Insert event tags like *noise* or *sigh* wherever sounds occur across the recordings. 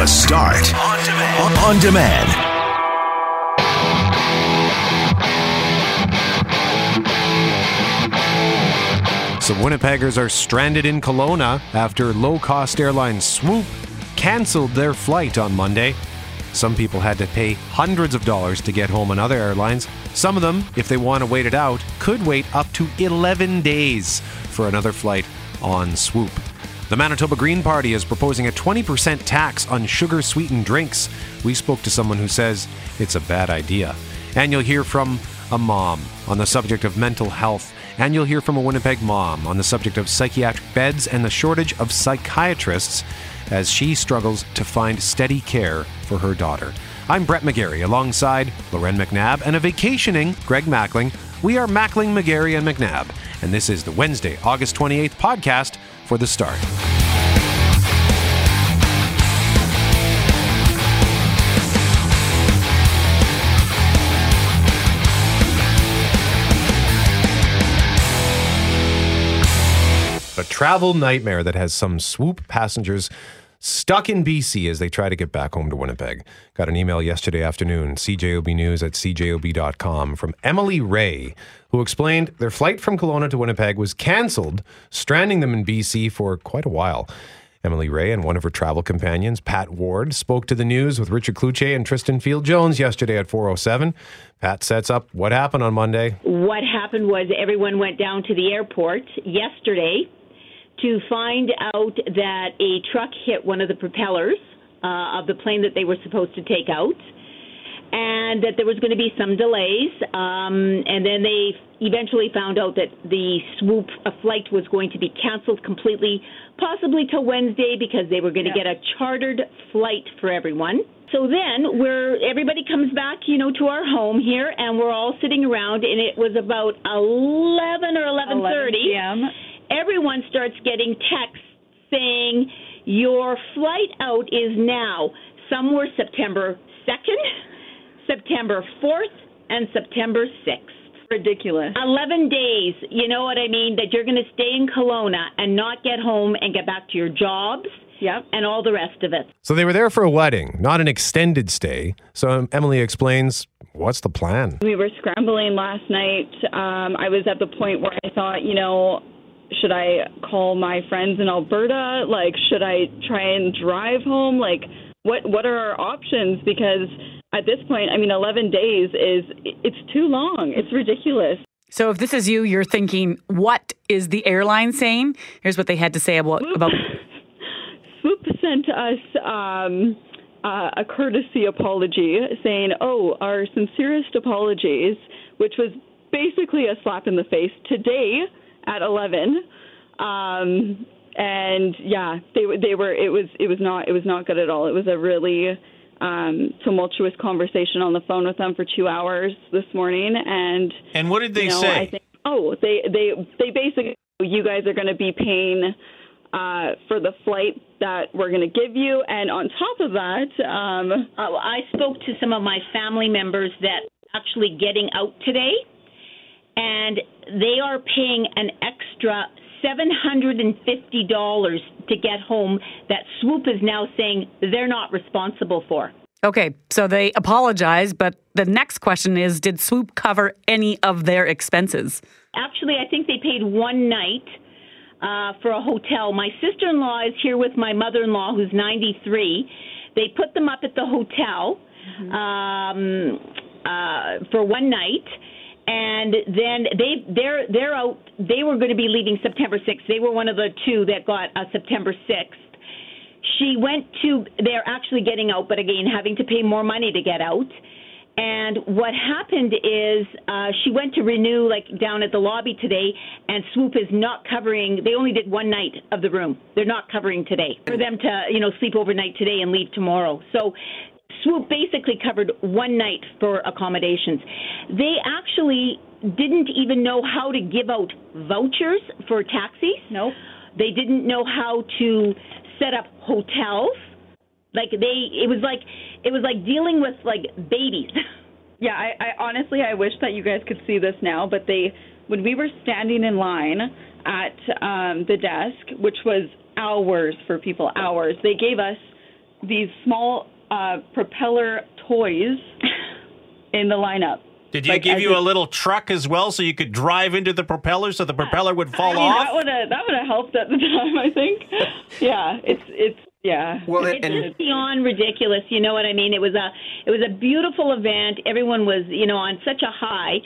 The Start on demand. On demand. Some Winnipeggers are stranded in Kelowna after low cost airline Swoop canceled their flight on Monday. Some people had to pay hundreds of dollars to get home on other airlines. Some of them, if they want to wait it out, could wait up to 11 days for another flight on Swoop. The Manitoba Green Party is proposing a 20% tax on sugar sweetened drinks. We spoke to someone who says it's a bad idea. And you'll hear from a mom on the subject of mental health and you'll hear from a Winnipeg mom on the subject of psychiatric beds and the shortage of psychiatrists as she struggles to find steady care for her daughter. I'm Brett McGarry alongside Loren McNabb and a vacationing Greg Mackling. We are Mackling, McGarry, and McNabb, and this is the Wednesday, August 28th podcast for The Start. a travel nightmare that has some swoop passengers stuck in BC as they try to get back home to Winnipeg. Got an email yesterday afternoon, CJOB News at CJOB.com, from Emily Ray, who explained their flight from Kelowna to Winnipeg was cancelled, stranding them in BC for quite a while. Emily Ray and one of her travel companions, Pat Ward, spoke to the news with Richard Cloutier and Tristan Field Jones yesterday at 407. Pat sets up what happened on Monday. What happened was everyone went down to the airport yesterday to find out that a truck hit one of the propellers uh, of the plane that they were supposed to take out, and that there was going to be some delays. Um, and then they eventually found out that the swoop flight was going to be canceled completely, possibly till Wednesday, because they were going to yeah. get a chartered flight for everyone. So then we're everybody comes back, you know, to our home here, and we're all sitting around, and it was about eleven or eleven thirty everyone starts getting texts saying your flight out is now. Some were September 2nd, September 4th, and September 6th. Ridiculous. 11 days, you know what I mean? That you're going to stay in Kelowna and not get home and get back to your jobs. Yep. And all the rest of it. So they were there for a wedding, not an extended stay. So um, Emily explains what's the plan? We were scrambling last night. Um, I was at the point where I thought, you know, should I call my friends in Alberta? Like, should I try and drive home? Like, what what are our options? Because at this point, I mean, 11 days is it's too long. It's ridiculous. So if this is you, you're thinking, what is the airline saying? Here's what they had to say about Swoop, about. *laughs* Swoop sent us um, uh, a courtesy apology, saying, "Oh, our sincerest apologies," which was basically a slap in the face. Today, at 11. Um, and yeah, they they were it was it was not it was not good at all. It was a really um, tumultuous conversation on the phone with them for two hours this morning. And and what did they you know, say? I think, oh, they they they basically you guys are going to be paying uh, for the flight that we're going to give you, and on top of that, um, uh, I spoke to some of my family members that actually getting out today and they are paying an extra $750 to get home that Swoop is now saying they're not responsible for. Okay, so they apologize, but the next question is Did Swoop cover any of their expenses? Actually, I think they paid one night uh, for a hotel. My sister in law is here with my mother in law, who's 93. They put them up at the hotel mm-hmm. um, uh, for one night and then they they're they're out. They were going to be leaving September 6th. They were one of the two that got uh, September 6th. She went to. They're actually getting out, but again, having to pay more money to get out. And what happened is uh, she went to renew, like down at the lobby today, and Swoop is not covering. They only did one night of the room. They're not covering today for them to, you know, sleep overnight today and leave tomorrow. So Swoop basically covered one night for accommodations. They actually didn't even know how to give out vouchers for taxis. No. They didn't know how to set up hotels. Like they it was like it was like dealing with like babies. *laughs* Yeah, I, I honestly I wish that you guys could see this now, but they when we were standing in line at um the desk, which was hours for people, hours, they gave us these small uh, propeller toys in the lineup. Did you Like, give you a- a little truck as well so you could drive into the propeller so the propeller would fall I mean, off? That would have that would have helped at the time, I think. yeah, it's it's yeah. Well, It's just beyond ridiculous. You know what I mean? It was a it was a beautiful event. Everyone was you know on such a high,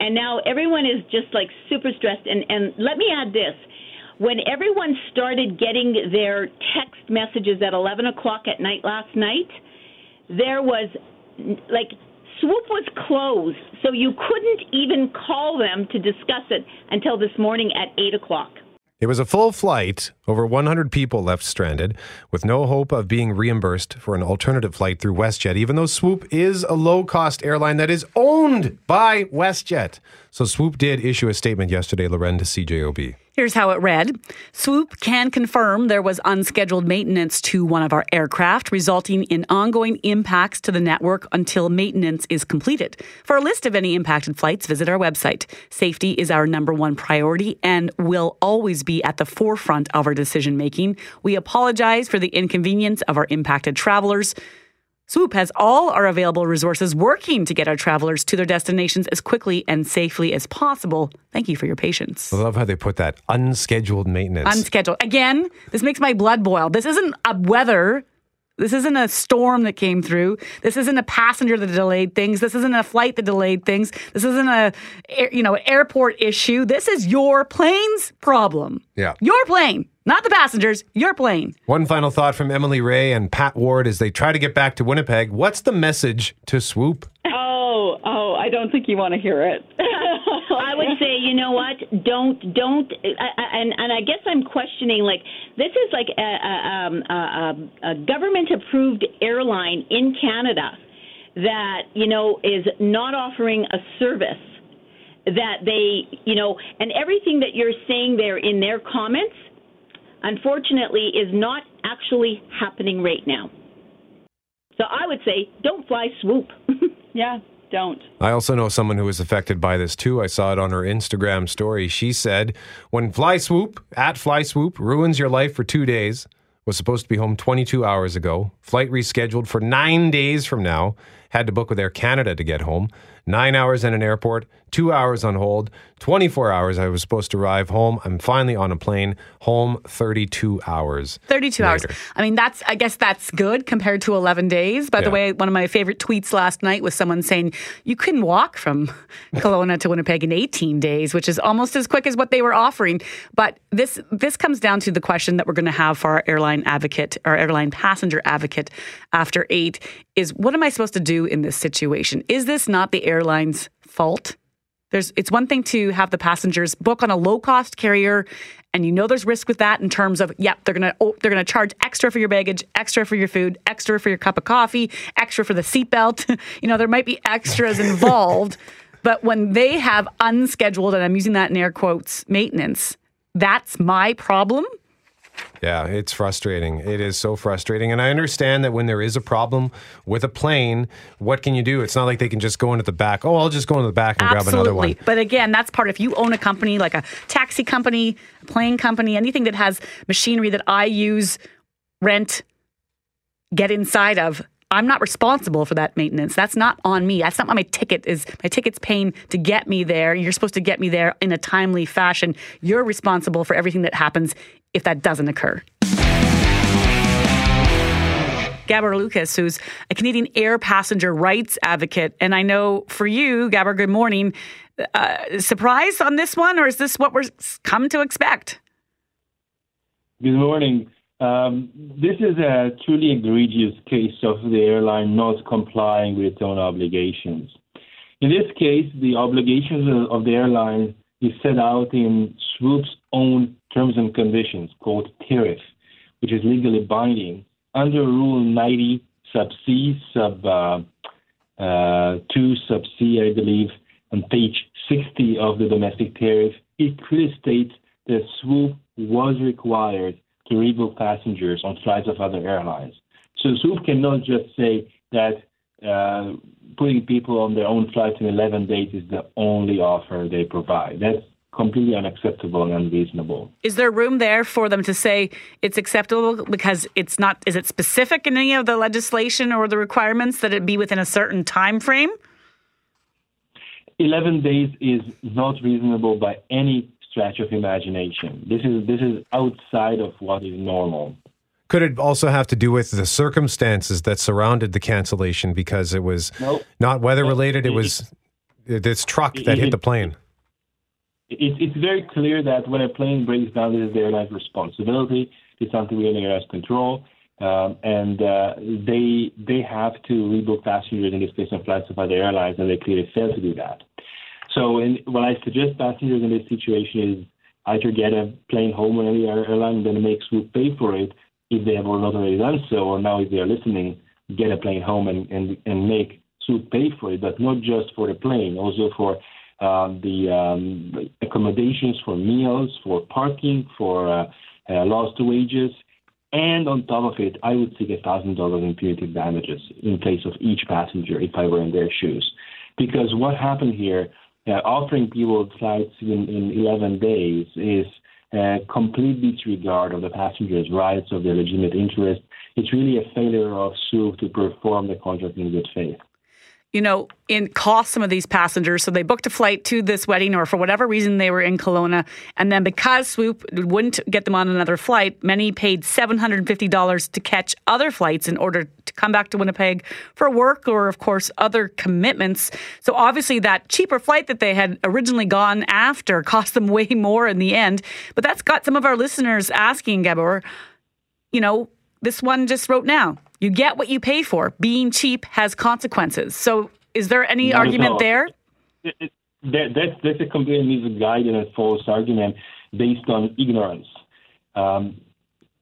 and now everyone is just like super stressed. And and let me add this: when everyone started getting their text messages at eleven o'clock at night last night, there was like Swoop was closed, so you couldn't even call them to discuss it until this morning at eight o'clock. It was a full flight. Over 100 people left stranded with no hope of being reimbursed for an alternative flight through WestJet, even though Swoop is a low cost airline that is owned by WestJet. So Swoop did issue a statement yesterday, Loren, to CJOB. Here's how it read Swoop can confirm there was unscheduled maintenance to one of our aircraft, resulting in ongoing impacts to the network until maintenance is completed. For a list of any impacted flights, visit our website. Safety is our number one priority and will always be at the forefront of our decision making. We apologize for the inconvenience of our impacted travelers. Swoop has all our available resources working to get our travelers to their destinations as quickly and safely as possible. Thank you for your patience. I love how they put that unscheduled maintenance. Unscheduled. Again, this makes my blood boil. This isn't a weather. This isn't a storm that came through. This isn't a passenger that delayed things. This isn't a flight that delayed things. This isn't a you know airport issue. This is your plane's problem. Yeah. Your plane, not the passengers. Your plane. One final thought from Emily Ray and Pat Ward as they try to get back to Winnipeg. What's the message to Swoop? *laughs* Oh, Oh, I don't think you want to hear it. *laughs* I would say, you know what? Don't, don't, I, and and I guess I'm questioning. Like, this is like a, a, um, a, a, a government-approved airline in Canada that you know is not offering a service that they, you know, and everything that you're saying there in their comments, unfortunately, is not actually happening right now. So I would say, don't fly swoop. *laughs* yeah, don't. I also know someone who was affected by this too. I saw it on her Instagram story. She said, "When Fly Swoop at Fly Swoop ruins your life for two days, was supposed to be home 22 hours ago. Flight rescheduled for nine days from now. Had to book with Air Canada to get home. Nine hours in an airport, two hours on hold, 24 hours. I was supposed to arrive home. I'm finally on a plane home 32 hours. 32 hours. I mean, that's, I guess that's good compared to 11 days. By Yeah. the way, one of my favorite tweets last night was someone saying, you couldn't walk from *laughs* Kelowna to Winnipeg in 18 days, which is almost as quick as what they were offering. But this, this comes down to the question that we're going to have for our airline advocate, our airline passenger advocate after eight is what am I supposed to do in this situation? Is this not the airline's fault? There's it's one thing to have the passengers book on a low cost carrier and you know there's risk with that in terms of yep they're going to oh, they're going to charge extra for your baggage, extra for your food, extra for your cup of coffee, extra for the seatbelt. *laughs* you know there might be extras involved, *laughs* but when they have unscheduled and I'm using that in air quotes maintenance, that's my problem. Yeah, it's frustrating. It is so frustrating. And I understand that when there is a problem with a plane, what can you do? It's not like they can just go into the back. Oh, I'll just go into the back and grab another one. But again, that's part if you own a company like a taxi company, a plane company, anything that has machinery that I use, rent, get inside of. I'm not responsible for that maintenance. That's not on me. That's not my ticket is. My ticket's paying to get me there. You're supposed to get me there in a timely fashion. You're responsible for everything that happens if that doesn't occur. Gabor Lukacs, who's a Canadian air passenger rights advocate. And I know for you, Gabor, good morning. Uh, surprise on this one, or is this what we're come to expect? Good morning. Um, this is a truly egregious case of the airline not complying with its own obligations. In this case, the obligations of- the airline is set out in Swoop's own terms and conditions called tariff, which is legally binding. Under Rule 90 sub C, sub uh, uh, 2 sub C, I believe, on page 60 of the domestic tariff, it clearly states that Swoop was required to rebook passengers on flights of other airlines. So Swoop cannot just say that uh, putting people on their own flights in 11 days is the only offer they provide. That's completely unacceptable and unreasonable. Is there room there for them to say it's acceptable because it's not? Is it specific in any of the legislation or the requirements that it be within a certain time frame? 11 days is not reasonable by any stretch of imagination. This is this is outside of what is normal. Could it also have to do with the circumstances that surrounded the cancellation because it was Nope. not weather related? It It- was this truck it- that hit the plane. It, it's very clear that when a plane breaks down, this is the airline's responsibility. It's something within the airline's control, um, and uh, they they have to rebook passengers in this case flights of other airlines, and they clearly failed to do that. So, in, what I suggest passengers in this situation is either get a plane home on any air- airline, then make Swoop pay for it if they have not already done so, or now if they are listening, get a plane home and and, and make Swoop pay for it, but not just for the plane, also for um, the um, accommodations for meals, for parking, for uh, uh, lost wages, and on top of it, I would seek a thousand dollars in punitive damages in place of each passenger if I were in their shoes, because what happened here, uh, offering people flights in, in 11 days is uh, complete disregard of the passengers' rights, of their legitimate interest. It's really a failure of SUV to perform the contract in good faith you know, in cost some of these passengers. So they booked a flight to this wedding, or for whatever reason they were in Kelowna, and then because Swoop wouldn't get them on another flight, many paid seven hundred and fifty dollars to catch other flights in order to come back to Winnipeg for work or, of course, other commitments. So obviously, that cheaper flight that they had originally gone after *laughs* cost them way more in the end. But that's got some of our listeners asking, Gabor, you know, this one just wrote now. You get what you pay for. Being cheap has consequences. So, is there any Not argument there? It- it- that, that's, that's a completely misguided and false argument based on ignorance. Um,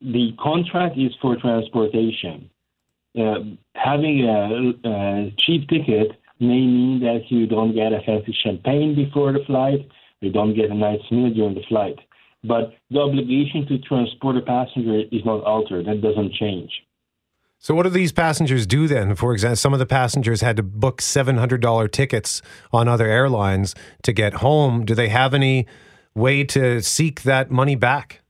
the contract is for transportation. Uh, having a, a cheap ticket may mean that you don't get a fancy champagne before the flight, you don't get a nice meal during the flight. But the obligation to transport a passenger is not altered, that doesn't change. So, what do these passengers do then? For example, some of the passengers had to book $700 tickets on other airlines to get home. Do they have any way to seek that money back?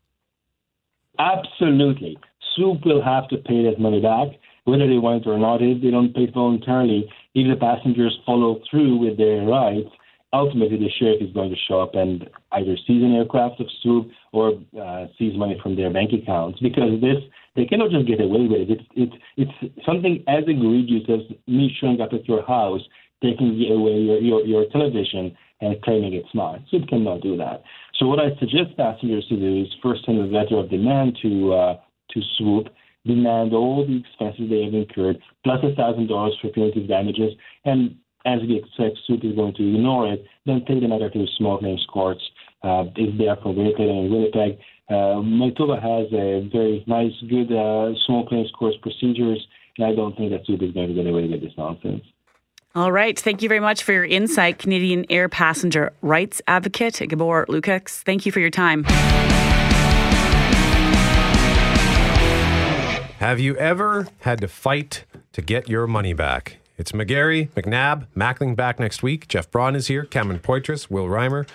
Absolutely. Swoop will have to pay that money back, whether they want it or not. If they don't pay it voluntarily, if the passengers follow through with their rights, ultimately the sheriff is going to show up and either seize an aircraft of Swoop or uh, seize money from their bank accounts. Because this, they cannot just get away with it. It's, it's, it's something as egregious as me showing up at your house, taking away your, your, your television and claiming it's mine. Swoop cannot do that. So what I suggest passengers to do is first send a letter of demand to uh, to Swoop, demand all the expenses they have incurred, plus a thousand dollars for punitive damages, and as we expect Swoop is going to ignore it, then take the matter to the small claims courts. Uh, it's there for Winnipeg and Winnipeg. Uh, Manitoba has a very nice, good uh, small claims courts procedures, and I don't think that Swoop is going to get away with this nonsense. All right. Thank you very much for your insight, Canadian air passenger rights advocate Gabor Lukacs. Thank you for your time. Have you ever had to fight to get your money back? It's McGarry, McNabb, Mackling back next week. Jeff Braun is here, Cameron Poitras, Will Reimer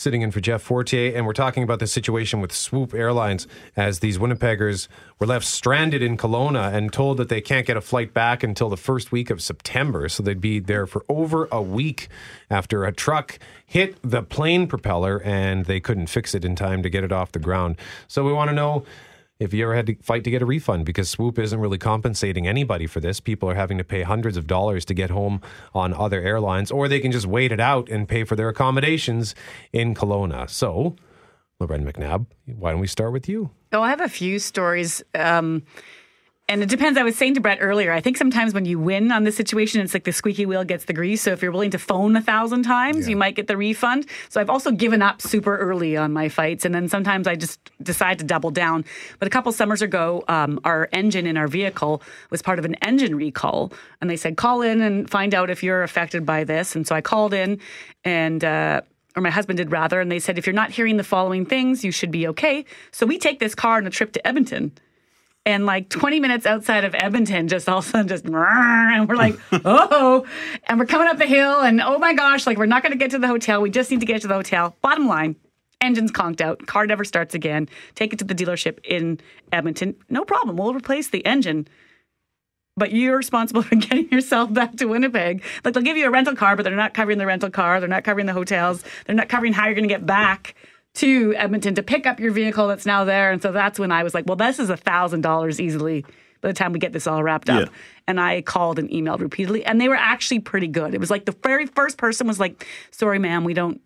sitting in for Jeff Fortier, and we're talking about the situation with Swoop Airlines as these Winnipeggers were left stranded in Kelowna and told that they can't get a flight back until the first week of September. So they'd be there for over a week after a truck hit the plane propeller and they couldn't fix it in time to get it off the ground. So we want to know if you ever had to fight to get a refund because Swoop isn't really compensating anybody for this. People are having to pay hundreds of dollars to get home on other airlines, or they can just wait it out and pay for their accommodations in Kelowna. So, Loren McNabb, why don't we start with you? Oh, I have a few stories. Um, and it depends. I was saying to Brett earlier, I think sometimes when you win on this situation, it's like the squeaky wheel gets the grease. So if you're willing to phone a thousand times, you might get the refund. So I've also given up super early on my fights. And then sometimes I just decide to double down. But a couple summers ago, um, our engine in our vehicle was part of an engine recall. And they said, call in and find out if you're affected by this. And so I called in and, uh, or my husband did rather, and they said, if you're not hearing the following things, you should be okay. So we take this car on a trip to Edmonton. And like 20 minutes outside of Edmonton, just all of a sudden, just and we're like, *laughs* oh, and we're coming up the hill, and oh my gosh, like we're not going to get to the hotel. We just need to get to the hotel. Bottom line, engine's conked out, car never starts again. Take it to the dealership in Edmonton. No problem. We'll replace the engine. But you're responsible *laughs* for getting yourself back to Winnipeg. Like they'll give you a rental car, but they're not covering the rental car. They're not covering the hotels. They're not covering how you're going to get back to Edmonton to pick up your vehicle that's now there. And so that's when I was like, well, this is a thousand dollars easily by the time we get this all wrapped up. Yeah. And I called and emailed repeatedly, and they were actually pretty good. It was like the very first person was like, sorry, ma'am, we don't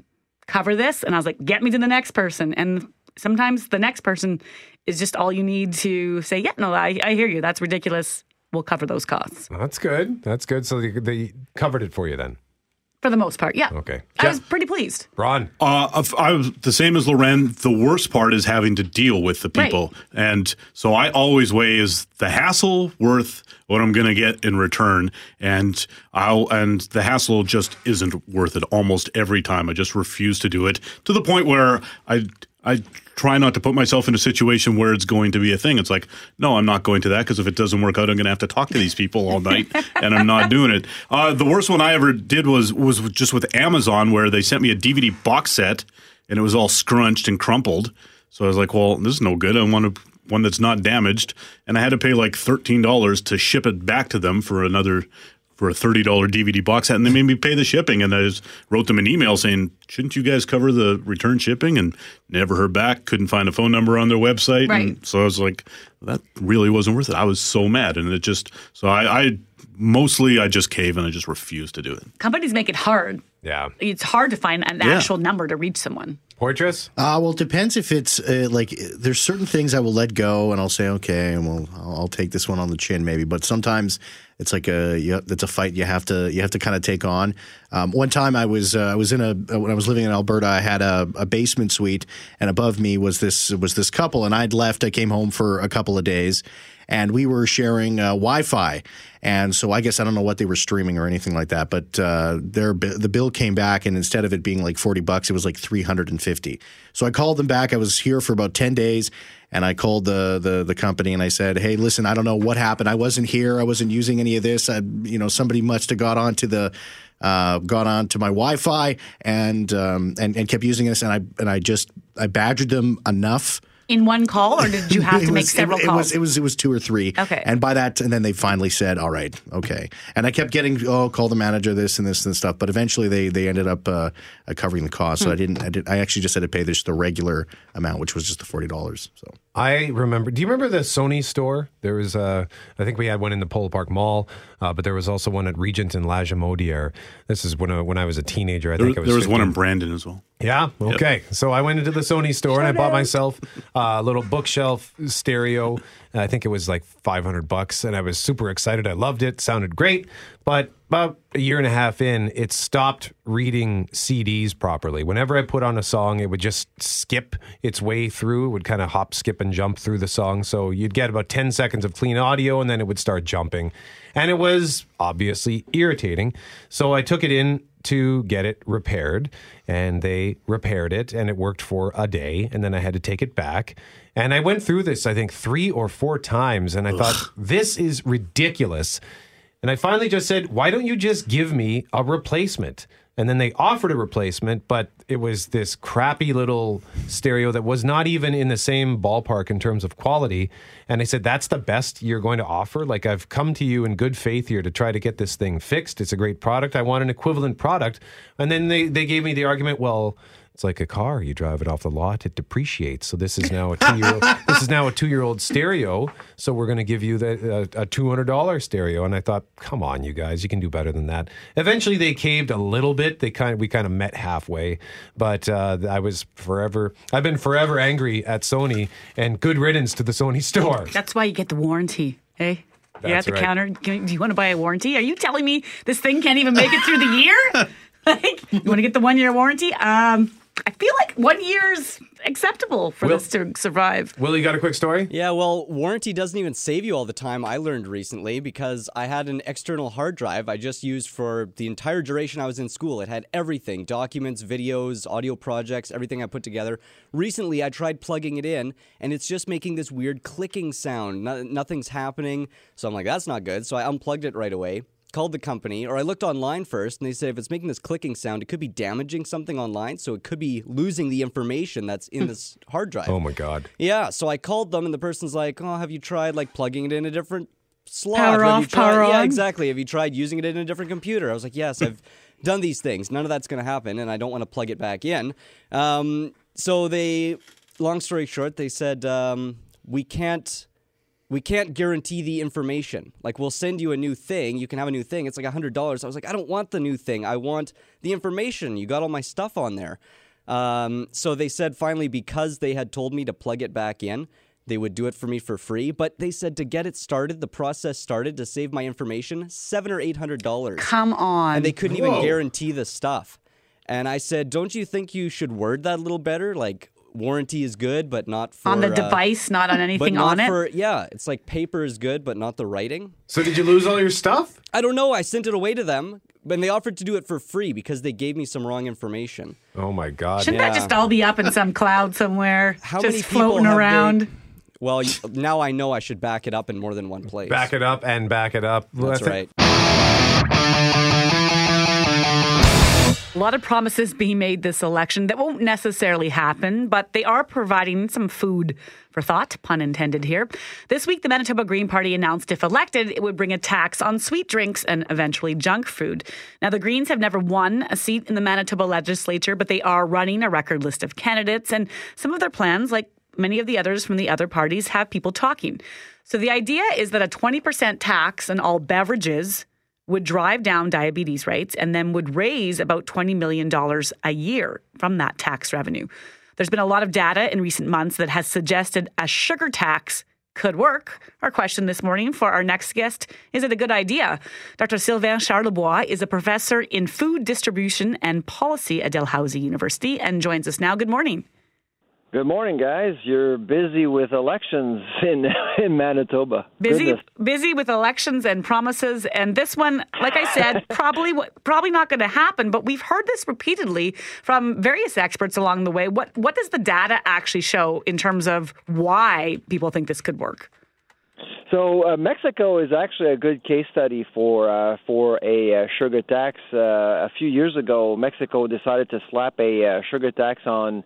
cover this. And I was like, get me to the next person. And sometimes the next person is just all you need to say, yeah, no, I, I hear you. That's ridiculous. We'll cover those costs That's good. That's good. So they, they covered it for you then. For the most part. Yeah. Okay. I was pretty pleased. Braun. Uh, I was the same as Loren. The worst part is having to deal with the people, and so I always weigh is the hassle worth what I'm going to get in return, and I'll and the hassle just isn't worth it almost every time. I just refuse to do it to the point where I I try not to put myself in a situation where it's going to be a thing. It's like, no, I'm not going to that because if it doesn't work out, I'm going to have to talk to these people all night, and I'm not doing it. Uh, the worst one I ever did was was just with Amazon, where they sent me a DVD box set, and it was all scrunched and crumpled. So I was like, well, this is no good. I want one that's not damaged, and I had to pay like thirteen dollars to ship it back to them for another for a thirty dollar DVD box set, and they made me pay the shipping. And I just wrote them an email saying, "Shouldn't you guys cover the return shipping?" And never heard back. Couldn't find a phone number on their website. Right. And so I was like, that really wasn't worth it. I was so mad, and it just so I, I mostly I just cave and I just refuse to do it. Companies make it hard. Yeah. It's hard to find an Yeah. actual number to reach someone. Poitras? Uh, well, it depends if it's uh, like there's certain things I will let go and I'll say okay, and well, I'll, I'll take this one on the chin maybe. But sometimes it's like a you, it's a fight you have to you have to kind of take on. Um, one time I was uh, I was in a when I was living in Alberta, I had a, a basement suite, and above me was this was this couple, and I'd left. I came home for a couple of days, and we were sharing uh, Wi-Fi. And so I guess I don't know what they were streaming or anything like that, but uh, their the bill came back, and instead of it being like forty bucks, it was like three hundred and fifty. So I called them back. I was here for about ten days, and I called the the the company and I said, "Hey, listen, I don't know what happened. I wasn't here. I wasn't using any of this. I, you know, somebody must have got onto the." Uh, got onto my Wi-Fi and um, and and kept using this, and I and I just I badgered them enough In one call, or did you have *laughs* it to make was- several it, it calls? was it was it was two or three. Okay. And by that, and then they finally said, "All right, okay." And I kept getting, "Oh, call the manager, this and this and stuff." But eventually, they they ended up uh, uh, covering the cost. Hmm. So I didn't. I did. I actually just had to pay this the regular amount, which was just the forty dollars. So I remember. Do you remember the Sony store? There was, a. I think we had one in the Polo Park Mall, uh, but there was also one at Regent and Lagimodière. This is when I, when I was a teenager. I There, think I was there was one in Brandon as well. Yeah. Okay. So I went into the Sony store and I bought myself uh, a little bookshelf stereo. I think it was like 500 bucks and I was super excited. I loved it. Sounded great. But about a year and a half in, it stopped reading CDs properly. Whenever I put on a song, it would just skip its way through. It would kind of hop, skip, and jump through the song. So you'd get about 10 seconds of clean audio and then it would start jumping. And it was obviously irritating. So I took it in to get it repaired and they repaired it and it worked for a day and then I had to take it back and I went through this I think 3 or 4 times and I thought this is ridiculous and I finally just said why don't you just give me a replacement? And then they offered a replacement but it was this crappy little stereo that was not even in the same ballpark in terms of quality. And I said that's the best you're going to offer? Like I've come to you in good faith here to try to get this thing fixed. It's a great product. I want an equivalent product. And then they they gave me the argument well it's like a car you drive it off the lot it depreciates so this is now a 2 year old *laughs* this is now a 2 year old stereo so we're going to give you the a, a $200 stereo and I thought come on you guys you can do better than that eventually they caved a little bit they kind of we kind of met halfway but uh, I was forever I've been forever angry at Sony and good riddance to the Sony store That's why you get the warranty, eh? You're at the right. counter. Do you want to buy a warranty? Are you telling me this thing can't even make it through the year? *laughs* like, you want to get the one year warranty? Um, I feel like one year's acceptable for Will- this to survive. Will, you got a quick story? Yeah, well, warranty doesn't even save you all the time, I learned recently, because I had an external hard drive I just used for the entire duration I was in school. It had everything documents, videos, audio projects, everything I put together. Recently, I tried plugging it in, and it's just making this weird clicking sound. No- nothing's happening. So I'm like, that's not good. So I unplugged it right away. Called the company, or I looked online first, and they said if it's making this clicking sound, it could be damaging something online, so it could be losing the information that's in this hard drive. Oh my God. Yeah, so I called them, and the person's like, "Oh, have you tried like plugging it in a different slot? Power have off, you tried? power yeah, on? exactly. Have you tried using it in a different computer?" I was like, "Yes, I've *laughs* done these things. None of that's going to happen, and I don't want to plug it back in." Um, so they, long story short, they said um, we can't. We can't guarantee the information. Like, we'll send you a new thing. You can have a new thing. It's like $100. I was like, I don't want the new thing. I want the information. You got all my stuff on there. Um, so they said finally, because they had told me to plug it back in, they would do it for me for free. But they said to get it started, the process started to save my information, seven or eight hundred dollars. Come on. And they couldn't even guarantee the stuff. And I said, don't you think you should word that a little better? Like warranty is good, but not for on the uh, device, not on *laughs* but anything not on it. yeah. It's like paper is good, but not the writing. So did you lose all your stuff? I don't know. I sent it away to them, and they offered to do it for free because they gave me some wrong information. Oh my God. Shouldn't that just all be up in some cloud somewhere? *laughs* How just many people floating have they- around. Well, now I know I should back it up in more than one place. Back it up and back it up. That's I think- right. A lot of promises being made this election that won't necessarily happen, but they are providing some food for thought, pun intended here. This week, the Manitoba Green Party announced if elected, it would bring a tax on sweet drinks and eventually junk food. Now, the Greens have never won a seat in the Manitoba legislature, but they are running a record list of candidates, and some of their plans, like many of the others from the other parties, have people talking. So the idea is that a 20% tax on all beverages would drive down diabetes rates and then would raise about $20 million a year from that tax revenue. There's been a lot of data in recent months that has suggested a sugar tax could work. Our question this morning for our next guest is it a good idea? Dr. Sylvain Charlebois is a professor in food distribution and policy at Dalhousie University and joins us now. Good morning. Good morning, guys. You're busy with elections in *laughs* in Manitoba. Busy, Goodness. busy with elections and promises, and this one, like I said, *laughs* probably probably not going to happen. But we've heard this repeatedly from various experts along the way. What what does the data actually show in terms of why people think this could work? So uh, Mexico is actually a good case study for uh, for a uh, sugar tax. Uh, a few years ago, Mexico decided to slap a uh, sugar tax on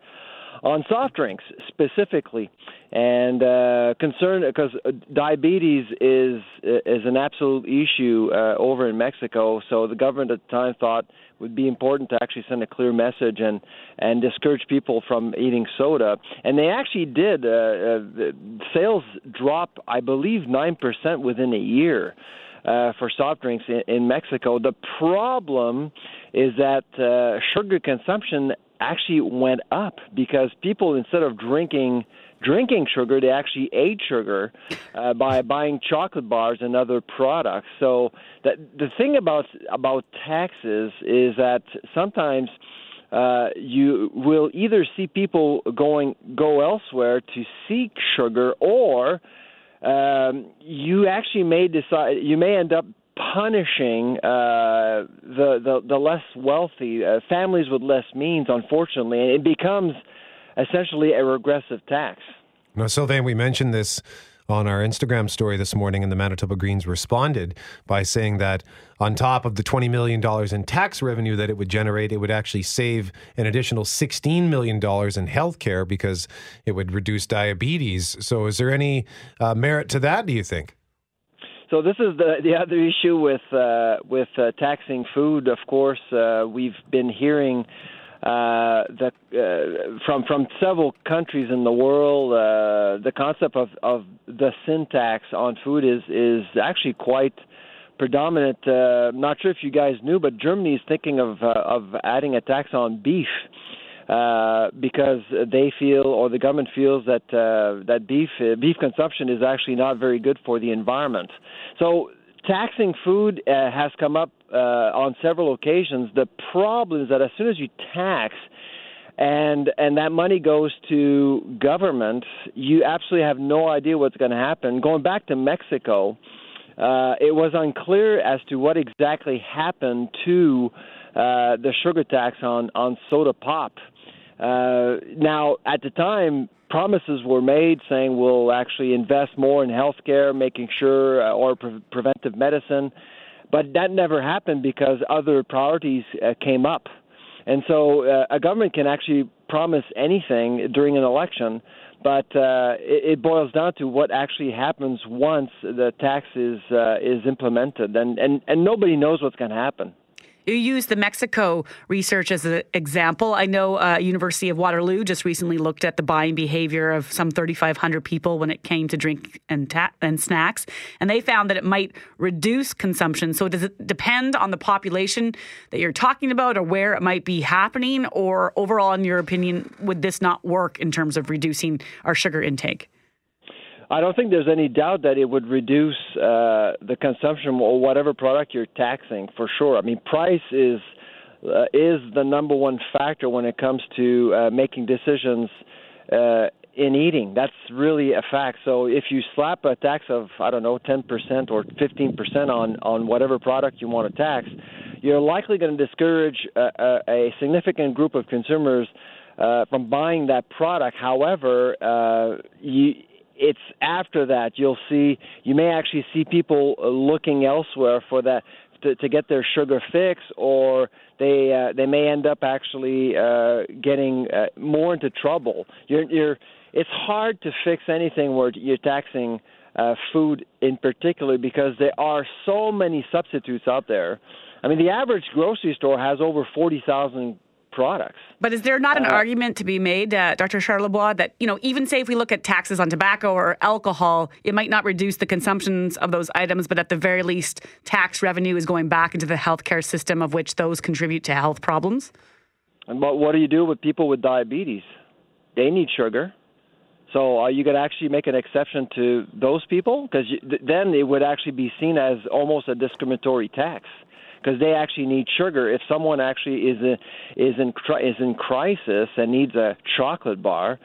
on soft drinks specifically, and uh, concern because diabetes is is an absolute issue uh, over in Mexico. So the government at the time thought it would be important to actually send a clear message and and discourage people from eating soda. And they actually did. Uh, uh, sales drop, I believe, nine percent within a year. Uh, for soft drinks in, in Mexico. The problem is that uh, sugar consumption actually went up because people instead of drinking drinking sugar they actually ate sugar uh, by *laughs* buying chocolate bars and other products. So that the thing about about taxes is that sometimes uh, you will either see people going go elsewhere to seek sugar or um, you actually may decide you may end up punishing uh, the, the the less wealthy uh, families with less means, unfortunately, and it becomes essentially a regressive tax. Now, Sylvain, we mentioned this on our Instagram story this morning, and the Manitoba Greens responded by saying that on top of the $20 million in tax revenue that it would generate, it would actually save an additional $16 million in health care because it would reduce diabetes. So, is there any uh, merit to that, do you think? So this is the the other issue with uh, with uh, taxing food. Of course, uh, we've been hearing uh, that uh, from from several countries in the world, uh, the concept of, of the sin tax on food is is actually quite predominant. Uh, not sure if you guys knew, but Germany is thinking of uh, of adding a tax on beef. Uh, because they feel, or the government feels that uh, that beef uh, beef consumption is actually not very good for the environment. So taxing food uh, has come up uh, on several occasions. The problem is that as soon as you tax and and that money goes to government, you absolutely have no idea what's going to happen. Going back to Mexico, uh, it was unclear as to what exactly happened to uh, the sugar tax on on soda pop. Uh, now, at the time, promises were made saying we'll actually invest more in healthcare, making sure, uh, or pre- preventive medicine, but that never happened because other priorities uh, came up. And so uh, a government can actually promise anything during an election, but uh, it, it boils down to what actually happens once the tax is uh, is implemented, and, and and nobody knows what's going to happen. You use the Mexico research as an example. I know uh, University of Waterloo just recently looked at the buying behavior of some 3,500 people when it came to drink and ta- and snacks, and they found that it might reduce consumption. So does it depend on the population that you're talking about, or where it might be happening, or overall, in your opinion, would this not work in terms of reducing our sugar intake? I don't think there's any doubt that it would reduce uh, the consumption or whatever product you're taxing for sure. I mean, price is uh, is the number one factor when it comes to uh, making decisions uh, in eating. That's really a fact. So if you slap a tax of I don't know 10% or 15% on on whatever product you want to tax, you're likely going to discourage a, a, a significant group of consumers. Uh, from buying that product. However, uh, you, it's after that you'll see you may actually see people uh, looking elsewhere for that to, to get their sugar fix, or they uh, they may end up actually uh, getting uh, more into trouble. You're, you're it's hard to fix anything where you're taxing uh, food in particular because there are so many substitutes out there. I mean, the average grocery store has over forty thousand products. But is there not an Uh, argument to be made, uh, Dr. Charlebois, that you know, even say if we look at taxes on tobacco or alcohol, it might not reduce the consumptions of those items, but at the very least, tax revenue is going back into the healthcare system, of which those contribute to health problems. And what what do you do with people with diabetes? They need sugar. So are you going to actually make an exception to those people? Because th- then it would actually be seen as almost a discriminatory tax because they actually need sugar. If someone actually is in, is in is in crisis and needs a chocolate bar,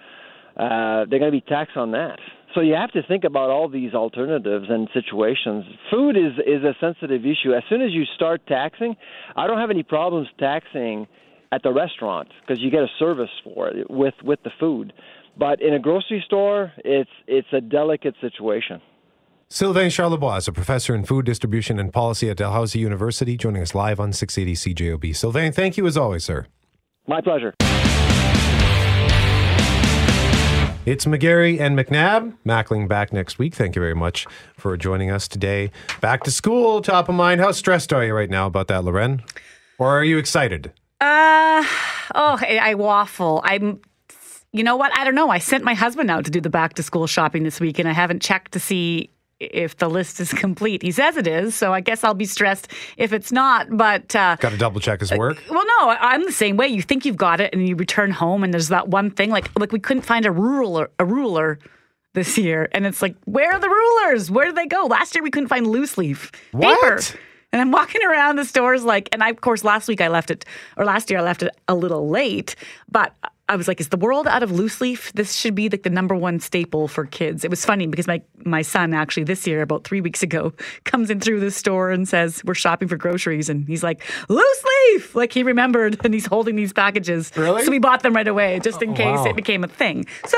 uh, they're going to be taxed on that. So you have to think about all these alternatives and situations. Food is is a sensitive issue. As soon as you start taxing, I don't have any problems taxing at the restaurant because you get a service for it with with the food. But in a grocery store, it's it's a delicate situation. Sylvain Charlebois is a professor in food distribution and policy at Dalhousie University, joining us live on 680 CJOB. Sylvain, thank you as always, sir. My pleasure. It's McGarry and McNabb. Mackling back next week. Thank you very much for joining us today. Back to school, top of mind. How stressed are you right now about that, Loren? Or are you excited? Uh, oh, I, I waffle. I'm. You know what? I don't know. I sent my husband out to do the back to school shopping this week, and I haven't checked to see if the list is *laughs* complete. He says it is, so I guess I'll be stressed if it's not. But uh, Got to double check his work. well, no, I'm the same way. You think you've got it, and you return home, and there's that one thing like like we couldn't find a ruler a ruler this year, and it's like where are the rulers? Where did they go? Last year we couldn't find loose leaf What? paper. And I'm walking around the stores like, and I, of course, last week I left it, or last year I left it a little late, but I was like, is the world out of loose leaf? This should be like the number one staple for kids. It was funny because my, my son actually this year, about three weeks ago, *laughs* comes in through the store and says, we're shopping for groceries. And he's like, loose leaf! Like he remembered and he's holding these packages. Really? So we bought them right away just in Oh, case wow. it became a thing. So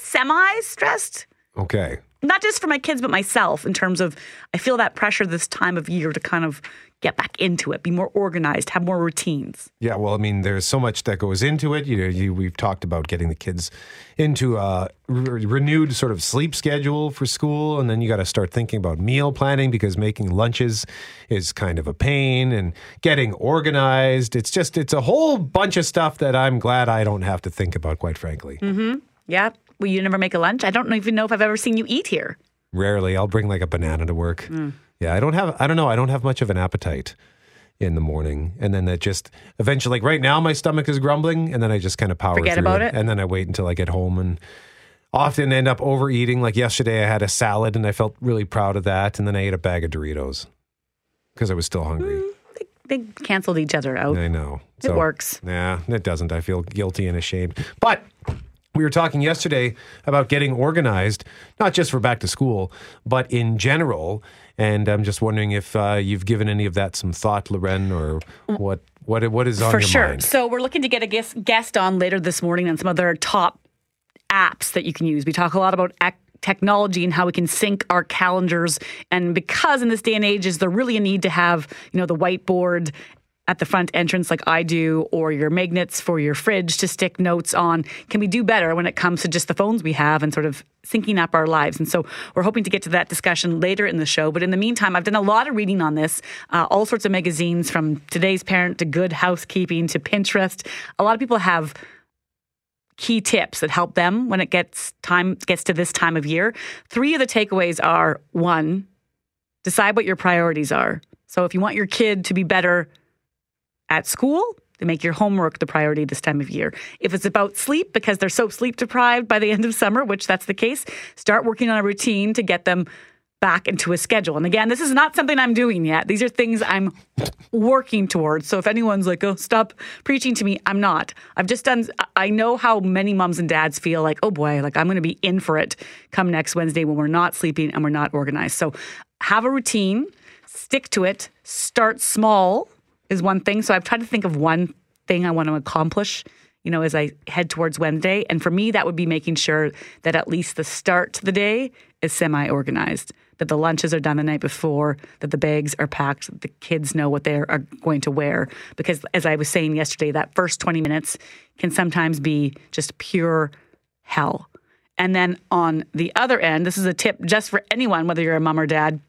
semi stressed Okay. not just for my kids but myself in terms of I feel that pressure this time of year to kind of get back into it, be more organized, have more routines. Yeah, well, I mean, there's so much that goes into it. You know, you, we've talked about getting the kids into a re- renewed sort of sleep schedule for school, and then you got to start thinking about meal planning because making lunches is kind of a pain, and getting organized. It's just it's a whole bunch of stuff that I'm glad I don't have to think about, quite frankly. Mm-hmm. Yeah. Well, you never make a lunch? I don't even know if I've ever seen you eat here. Rarely, I'll bring like a banana to work. Yeah, I don't have. I don't know. I don't have much of an appetite in the morning, and then that just eventually, like right now, my stomach is grumbling, and then I just kind of power Forget through about it? and then I wait until I get home and. Often end up overeating. Like yesterday, I had a salad and I felt really proud of that. And then I ate a bag of Doritos because I was still hungry. Mm, they canceled each other out. I know. It works. Nah, it doesn't. I feel guilty and ashamed. But we were talking yesterday about getting organized, not just for back to school, but in general. And I'm just wondering if uh, you've given any of that some thought, Loren, or what what what is on For your sure. mind? So we're looking to get a guest, guest on later this morning on some other top apps that you can use. We talk a lot about ac- technology and how we can sync our calendars. And because in this day and age, is there really a need to have you know the whiteboard at the front entrance like I do, or your magnets for your fridge to stick notes on? Can we do better when it comes to just the phones we have and sort of syncing up our lives? And so we're hoping to get to that discussion later in the show. But in the meantime, I've done a lot of reading on this, uh, all sorts of magazines from Today's Parent to Good Housekeeping to Pinterest. A lot of people have key tips that help them when it gets time gets to this time of year. Three of the takeaways are one, decide what your priorities are. So if you want your kid to be better at school, they make your homework the priority this time of year. If it's about sleep because they're so sleep deprived by the *laughs* end of summer, which that's the case, start working on a routine to get them back into a schedule. And again, this is not something I'm doing yet. These are things I'm working towards. So if anyone's like, "Oh, stop preaching to me," I'm not. I've just done I know how many moms and dads feel like, "Oh boy, like I'm going to be in for it come next Wednesday when we're not sleeping and we're not organized." So have a routine, stick to it, start small is one thing. So I've tried to think of one thing I want to accomplish, you know, as I head towards Wednesday. And for me, that would be making sure that at least the start to the day is semi organized, that the lunches are done the night before, that the bags are packed, that the kids know what they are going to wear. Because as I was saying yesterday, that first 20 minutes can sometimes be just pure hell. And then on the other end, this is a tip just for anyone, whether you're a mom or dad.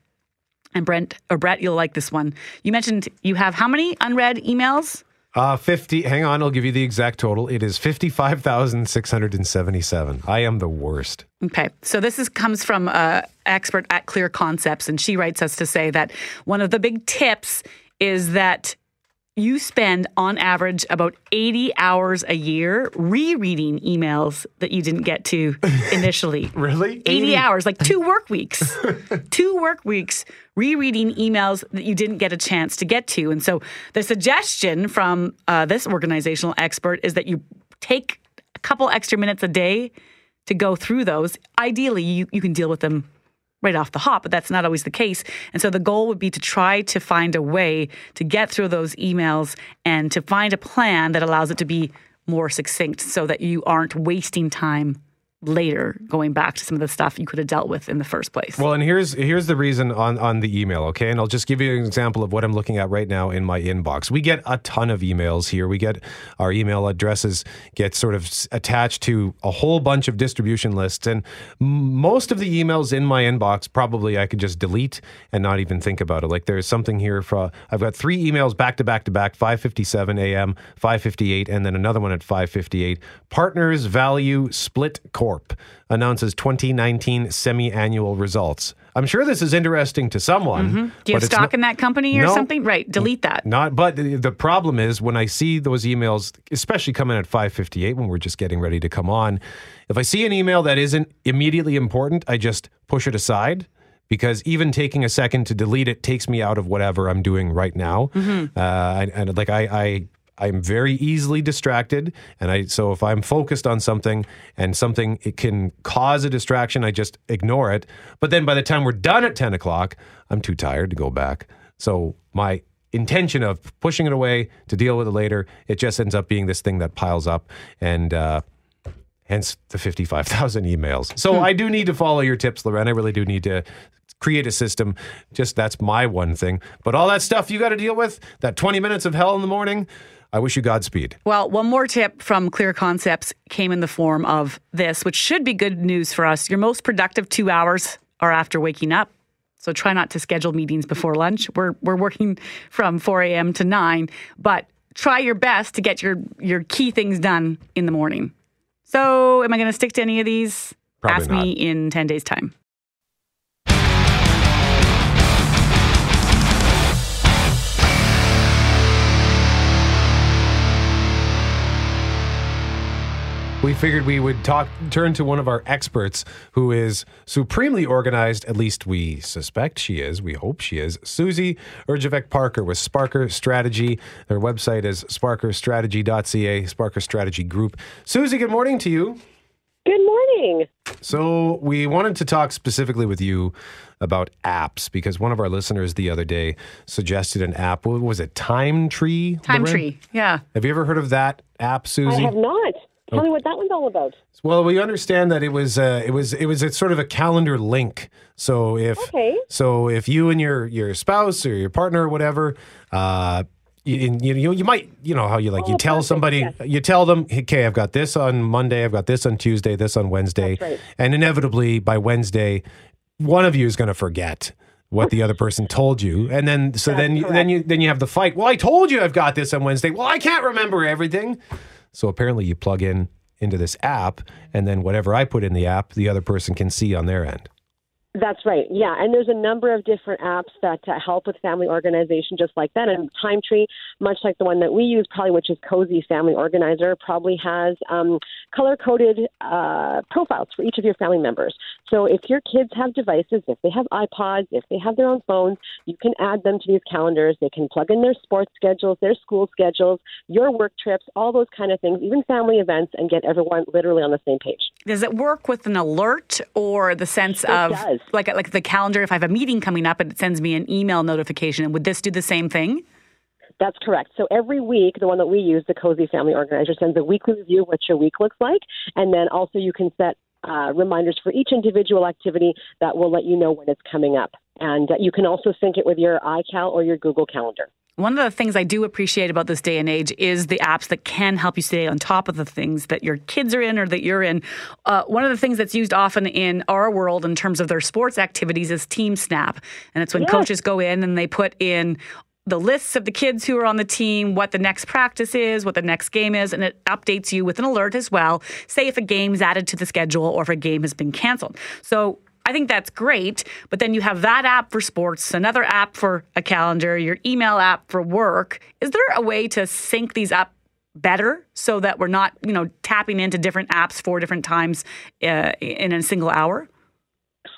And Brent or Brett, you'll like this one. You mentioned you have how many unread emails? Uh, 50, hang on, I'll give you the exact total. It is 55,677. I am the worst. Okay, so this is comes from an expert at Clear Concepts, and she writes us to say that one of the big tips is that you spend on average about 80 hours a year rereading emails that you didn't get to *laughs* initially. really? 80, 80 hours, like two work weeks. *laughs* two work weeks rereading emails that you didn't get a chance to get to. And so the suggestion from uh, this organizational expert is that you take a couple extra minutes a day to go through those. Ideally, you, you can deal with them right off the hop, but that's not always the case. And so the goal would be to try to find a way to get through those emails and to find a plan that allows it to be more succinct so that you aren't wasting time later going back to some of the stuff you could have dealt with in the first place. Well, and here's here's the reason on on the email, okay? And I'll just give you an example of what I'm looking at right now in my inbox. We get a ton of emails here. We get our email addresses get sort of attached to a whole bunch of distribution lists and most of the emails in my inbox probably I could just delete and not even think about it. Like there's something here for I've got 3 emails back to back to back 5:57 a.m., 5:58 and then another one at 5:58. Partners Value Split Corp announces 2019 semi-annual results. I'm sure this is interesting to someone. Mm-hmm. Do you have stock not, in that company or no, something? Right, delete that. Not, but the, the problem is when I see those emails, especially coming at 5:58 when we're just getting ready to come on. If I see an email that isn't immediately important, I just push it aside because even taking a second to delete it takes me out of whatever I'm doing right now. Mm-hmm. Uh, and, and like I, I I'm very easily distracted, and I so if I'm focused on something and something it can cause a distraction, I just ignore it. But then by the time we're done at ten o'clock, I'm too tired to go back. So my intention of pushing it away to deal with it later, it just ends up being this thing that piles up, and uh, hence the fifty-five thousand emails. So I do need to follow your tips, Loren. I really do need to create a system. Just that's my one thing. But all that stuff you got to deal with, that 20 minutes of hell in the morning, I wish you Godspeed. Well, one more tip from Clear Concepts came in the form of this, which should be good news for us. Your most productive two hours are after waking up. So try not to schedule meetings before lunch. We're we're working from 4 a.m. to 9, but try your best to get your your key things done in the morning. So, am I going to stick to any of these? Probably Ask not. me in 10 days' time. We figured we would talk turn to one of our experts who is supremely organized, at least we suspect she is, we hope she is. Susie Erjavec Parker with Sparker Strategy. Their website is sparkerstrategy.ca, Sparker Strategy Group. Susie, good morning to you. Good morning. So, we wanted to talk specifically with you about apps because one of our listeners the other day suggested an app. What was it? Time Tree? Time Loren? tree. Yeah. Have you ever heard of that app, Susie? I have not. Tell Oh. me what that one's all about. Well, we understand that it was uh, it was it was a sort of a calendar link. So if Okay. so if you and your your spouse or your partner or whatever, uh, you, you you you might you know how you like you Oh, tell perfect, somebody yes. you tell them okay I've got this on Monday I've got this on Tuesday this on Wednesday right. and inevitably by Wednesday one of you is going to forget what the other person told you and then so That's then you, then you then you have the fight well I told you I've got this on Wednesday well I can't remember everything so apparently you plug in into this app and then whatever I put in the app the other person can see on their end That's right. Yeah, and there's a number of different apps that uh, help with family organization, just like that. And Time Tree, much like the one that we use, probably which is Cozi Family Organizer, probably has um, color-coded uh, profiles for each of your family members. So if your kids have devices, if they have iPods, if they have their own phones, you can add them to these calendars. They can plug in their sports schedules, their school schedules, your work trips, all those kind of things, even family events, and get everyone literally on the same page. Does it work with an alert or the sense It of does. like like the calendar? If I have a meeting coming up, and it sends me an email notification. Would this do the same thing? That's correct. So every week, the one that we use, the Cozi Family Organizer, sends a weekly review of what your week looks like, and then also you can set uh, reminders for each individual activity that will let you know when it's coming up. And uh, you can also sync it with your iCal or your Google Calendar. One of the things I do appreciate about this day and age is the apps that can help you stay on top of the things that your kids are in or that you're in. Uh, one of the things that's used often in our world in terms of their sports activities is Team Snap. And it's when Yes. coaches go in and they put in the lists of the kids who are on the team, what the next practice is, what the next game is, and it updates you with an alert as well. Say if a game's added to the schedule or if a game has been canceled. So I think that's great, but then you have that app for sports, another app for a calendar, your email app for work. Is there a way to sync these up better so that we're not, you know, tapping into different apps four different times uh, in a single hour?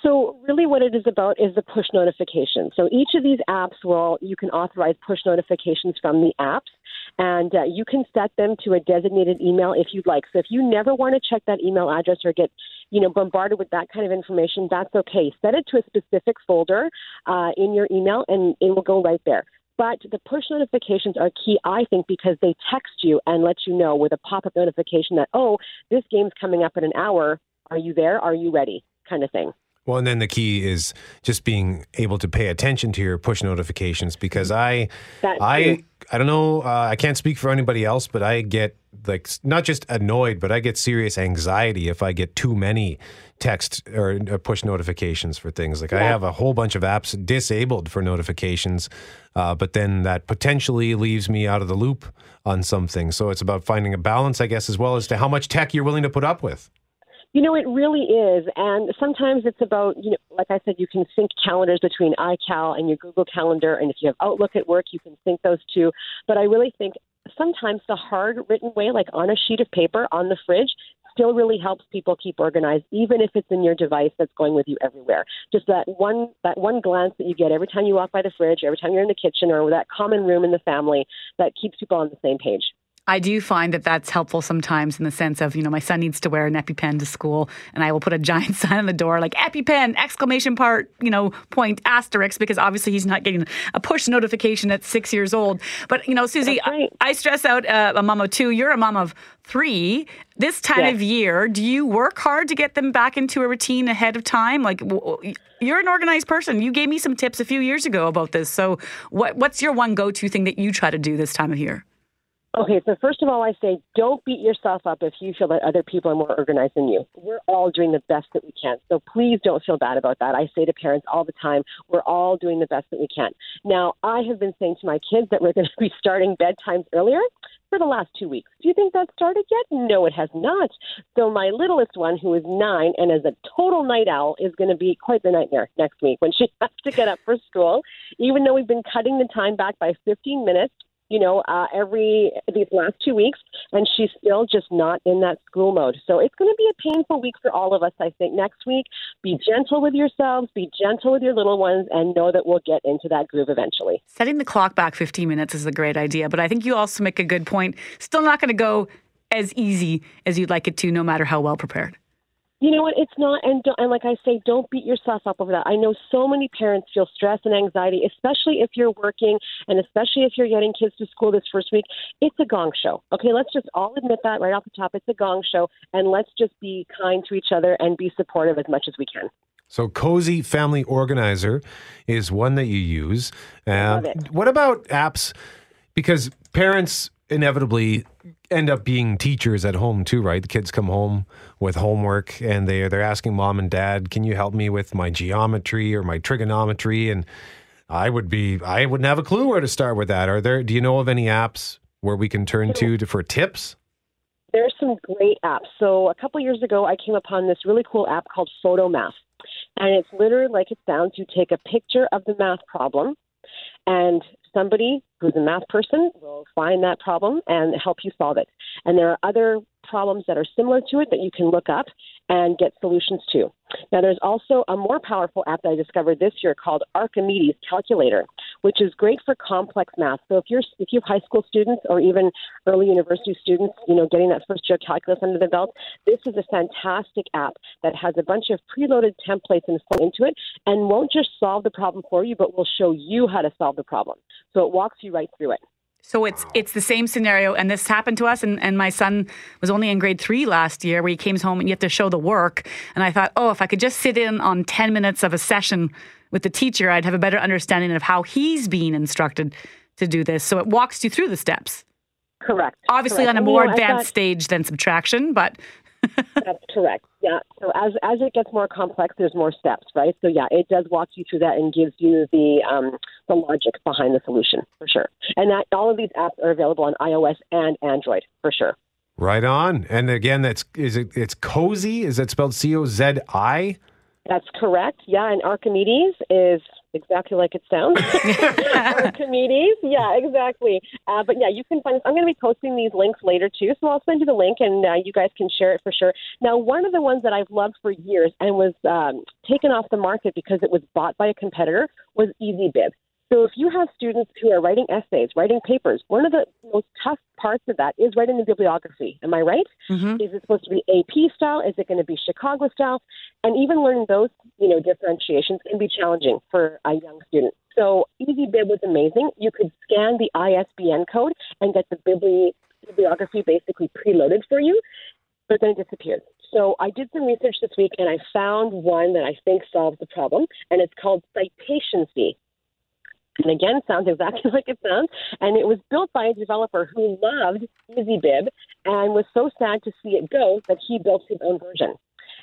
So really what it is about is the push notification. So each of these apps will, you can authorize push notifications from the apps and uh, you can set them to a designated email if you'd like. So if you never want to check that email address or get, you know, bombarded with that kind of information, that's okay. Set it to a specific folder uh, in your email and it will go right there. But the push notifications are key, I think, because they text you and let you know with a pop up notification that, oh, this game's coming up in an hour. Are you there? Are you ready? Kind of thing. Well, and then the key is just being able to pay attention to your push notifications because I, That I. I don't know. Uh, I can't speak for anybody else, but I get like not just annoyed, but I get serious anxiety if I get too many text or uh, push notifications for things. Like I have a whole bunch of apps disabled for notifications, uh, but then that potentially leaves me out of the loop on something. So it's about finding a balance, I guess, as well as to how much tech you're willing to put up with. You know, it really is. And sometimes it's about, you know, like I said, you can sync calendars between iCal and your Google Calendar. And if you have Outlook at work, you can sync those two. But I really think sometimes the hard written way, like on a sheet of paper on the fridge, still really helps people keep organized, even if it's in your device that's going with you everywhere. Just that one that one glance that you get every time you walk by the fridge, every time you're in the kitchen or that common room in the family that keeps people on the same page. I do find that that's helpful sometimes in the sense of, you know, my son needs to wear an EpiPen to school and I will put a *laughs* giant sign on the door like EpiPen, exclamation part, you know, point, asterisk, because obviously he's not getting a push notification at six years old. But, you know, Susie, right. I, I stress out uh, a mom of two. You're a mom of three. This time Yes. of year, do you work hard to get them back into a routine ahead of time? Like, you're an organized person. You gave me some tips a few years ago about this. So, what, what's your one go to thing that you try to do this time of year? Okay, so first of all, I say don't beat yourself up if you feel that other people are more organized than you. We're all doing the best that we can. So please don't feel bad about that. I say to parents all the time, we're all doing the best that we can. Now, I have been saying to my kids that we're going *laughs* to be starting bedtimes earlier for the last two weeks. Do you think that started yet? No, it has not. So my littlest one, who is nine and is a total night owl, is going to be quite the nightmare next week when she *laughs* has to get up for school. Even though we've been cutting the time back by 15 minutes, you know, uh, every these last two weeks, and she's still just not in that school mode. So it's going to be a painful week for all of us. I think next week, be gentle with yourselves, be gentle with your little ones, and know that we'll get into that groove eventually. Setting the clock back 15 minutes is a great idea, but I think you also make a good point. Still not going to go as easy as you'd like it to, no matter how well prepared. You know what? It's not, and don't, and like I say, don't beat yourself up over that. I know so many parents feel stress and anxiety, especially if you're working, and especially if you're getting kids to school this first week. It's a gong show. Okay, let's just all admit that right off the top. It's a gong show, and let's just be kind to each other and be supportive as much as we can. So, Cozi Family Organizer is one that you use. Uh. What about apps? Because parents inevitably end up being teachers at home too, right? The kids come home with homework and they they're asking mom and dad, "Can you help me with my geometry or my trigonometry?" And I would be I wouldn't have a clue where to start with that. Are there? Do you know of any apps where we can turn to, to for tips? There's some great apps. So a couple years ago, I came upon this really cool app called PhotoMath, and it's literally like it sounds. You take a picture of the math problem, and somebody who's a math person will find that problem and help you solve it. And there are other problems that are similar to it that you can look up and get solutions to. Now, there's also a more powerful app that I discovered this year called Archimedes Calculator, which is great for complex math. So if you're if you have high school students or even early university students, you know, getting that first year calculus under the belt, this is a fantastic app that has a bunch of preloaded templates installed into it and won't just solve the problem for you, but will show you how to solve the problem. So it walks you right through it. So it's it's the same scenario, and this happened to us. And, and my son was only in grade three last year, where he came home and you have to show the work. And I thought, oh, if I could just sit in on ten minutes of a session with the teacher, I'd have a better understanding of how he's being instructed to do this. So it walks you through the steps. Correct. Obviously, Correct. on a And, you more know, advanced that- stage than subtraction, but *laughs* That's correct. Yeah. So as as it gets more complex, there's more steps, right? So yeah, it does walk you through that and gives you the um, the logic behind the solution for sure. And that all of these apps are available on iOS and Android for sure. Right on. And again, that's is it? It's Cozi. Is that spelled C O Z I? That's correct. Yeah, and Archimedes is exactly like it sounds. *laughs* *laughs* Archimedes. Yeah, exactly. Uh, but yeah, you can find. us. I'm going to be posting these links later too, so I'll send you the link, and uh, you guys can share it for sure. Now, one of the ones that I've loved for years and was um, taken off the market because it was bought by a competitor was EasyBib. So if you have students who are writing essays, writing papers, one of the most tough parts of that is writing the bibliography. Am I right? Mm-hmm. Is it supposed to be AP style? Is it going to be Chicago style? And even learning those, you know, differentiations can be challenging for a young student. So EasyBib was amazing. You could scan the ISBN code and get the bibli- bibliography basically preloaded for you, but then it disappeared. So I did some research this week and I found one that I think solves the problem, and it's called Citation Fee. And again, sounds exactly *laughs* like it sounds. And it was built by a developer who loved EasyBib and was so sad to see it go that he built his own version.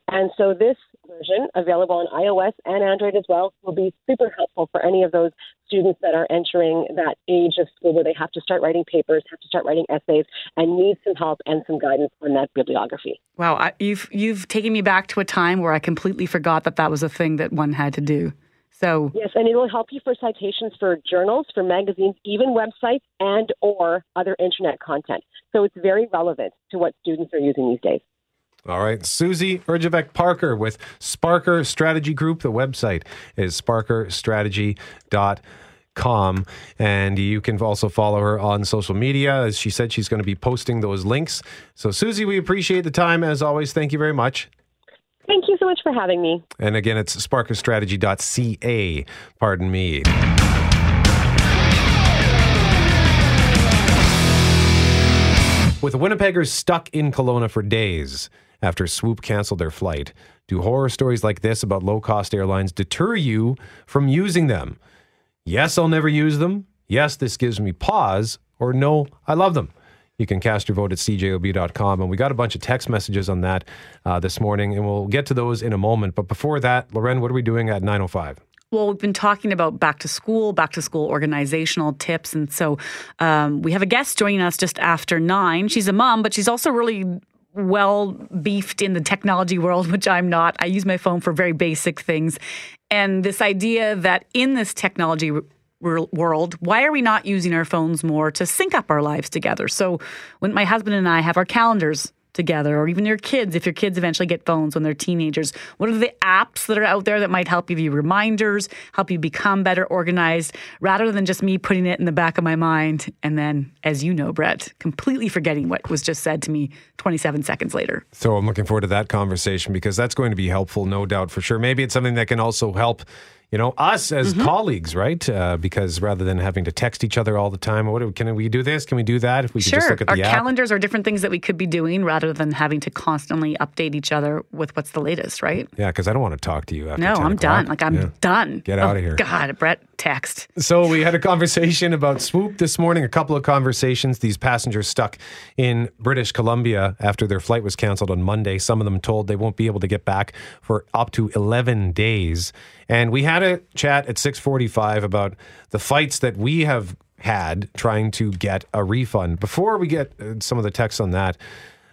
And so this version, available on iOS and Android as well, will be super helpful for any of those students that are entering that age of school where they have to start writing papers, have to start writing essays, and need some help and some guidance on that bibliography. wow, I, you've you've taken me back to a time where I completely forgot that that was a thing that one had to do. So Yes, and it will help you for citations for journals, for magazines, even websites, and or other internet content. So it's very relevant to what students are using these days. All right. Susie Erjavec Parker with Sparker Strategy Group. The website is sparkerstrategy.com. And you can also follow her on social media. As she said, she's going to be posting those links. So, Susie, we appreciate the time as always. Thank you very much. Thank you so much for having me. And again, it's sparkerstrategy.ca. Pardon me. With Winnipeggers stuck in Kelowna for days after Swoop canceled their flight, do horror stories like this about low cost airlines deter you from using them? Yes, I'll never use them. Yes, this gives me pause. Or no, I love them. You can cast your vote at cjob.com. And we got a bunch of text messages on that uh, this morning, and we'll get to those in a moment. But before that, Loren, what are we doing at 9.05? Well, we've been talking about back to school, back to school organizational tips. And so um, we have a guest joining us just after nine. She's a mom, but she's also really well beefed in the technology world, *laughs* which I'm not. I use my phone for very basic things. And this idea that in this technology world, why are we not using our phones more to sync up our lives together? So when my husband and I have our calendars together, or even your kids, if your kids eventually get phones when they're teenagers, what are the apps that are out there that might help you reminders, help you become better organized, rather than just me putting it in the back of my mind and then, as you know, Brett, completely forgetting what was just said to me 27 seconds later. So I'm looking forward to that conversation because that's going to be helpful, no doubt for sure. Maybe it's something that can also help, you know, us as Mm-hmm. colleagues, right? Uh, because rather than having to text each other all the time, what do- can we do this? Can we do that? If we could Sure. just look at Our the app. calendars are different things that we could be doing rather than having to constantly update each other with what's the latest, right? Yeah, because I don't want to talk to you after. No, 10 I'm o'clock. done. Like, I'm Yeah. done. Get Oh, of here. God, Brett, text. So we had a conversation about Swoop this morning, a couple of conversations. These passengers stuck in British Columbia after their flight was canceled on Monday. Some of them told they won't be able to get back for up to 11 days. And we had a chat at 6:45 about the fights that we have had trying to get a refund. Before we get uh, some of the text on that,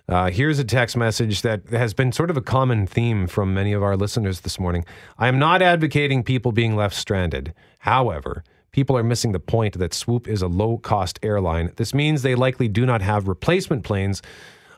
uh, here's a text message that has been sort of a common theme from many of our listeners this morning. I am not advocating people being left stranded. However, people are missing the point that Swoop is a low cost airline. This means they likely do not have replacement planes.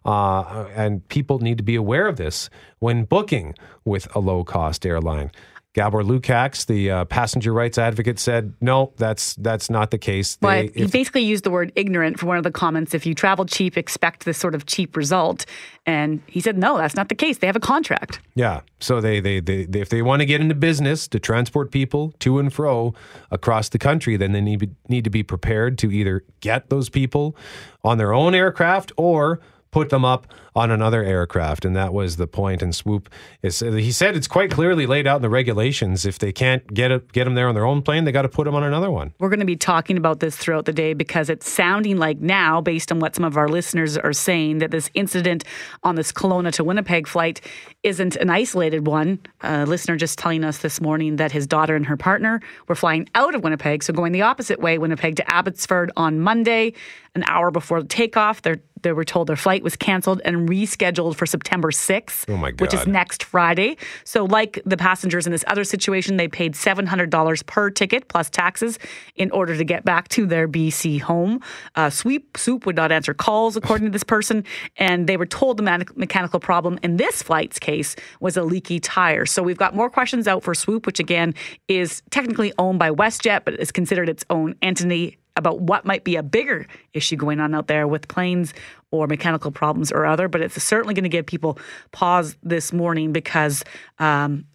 Uh, and people need to be aware of this when booking with a low cost airline. Gabor Lukacs, the uh, passenger rights advocate, said, "No, that's that's not the case." Well, They- he if- basically used the word ignorant for one of the comments. If you travel cheap, expect this sort of cheap result. And he said, no, that's not the case. They have a contract. Yeah. So they, they, they, they if they want to get into business to transport people to and fro across the country, then they need need to be prepared to either get those people on their own aircraft or put them up on another aircraft. And that was the point. And Swoop is he said it's quite clearly laid out in the regulations. If they can't get it, get them there on their own plane, they got to put them on another one. We're going to be talking about this throughout the day because it's sounding like now, based on what some of our listeners are saying, that this incident on this Kelowna to Winnipeg flight isn't an isolated one. A listener just telling us this morning that his daughter and her partner were flying out of Winnipeg, so going the opposite way, Winnipeg to Abbotsford on Monday, an hour before takeoff. They're, they were told their flight was canceled and rescheduled for September 6th, Oh which is next Friday. So, like the passengers in this other situation, they paid $700 per ticket plus taxes in order to get back to their BC home. Uh, Sweep Soup would not answer calls, according to this person, and they were told the mechanic- mechanical problem in this flight's case was a leaky tire. So, we've got more questions out for Swoop, which again is technically owned by WestJet, but is considered its own entity about what might be a bigger issue going on out there with planes or mechanical problems or other. But it's certainly going to give people pause this morning because um,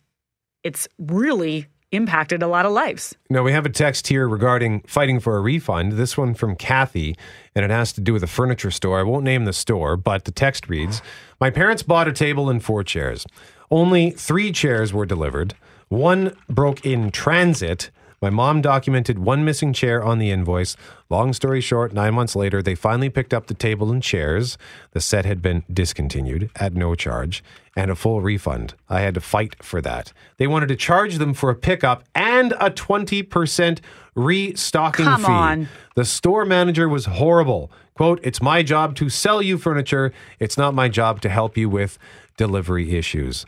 it's really impacted a lot of lives. Now, we have a text here regarding fighting for a refund. This one from Kathy, and it has to do with a furniture store. I won't name the store, but the text reads My parents bought a table and four chairs. Only three chairs were delivered. One broke in transit. My mom documented one missing chair on the invoice. Long story short, nine months later, they finally picked up the table and chairs. The set had been discontinued at no charge and a full refund. I had to fight for that. They wanted to charge them for a pickup and a 20% restocking Come fee. on. The store manager was horrible. Quote, It's my job to sell you furniture. It's not my job to help you with delivery issues.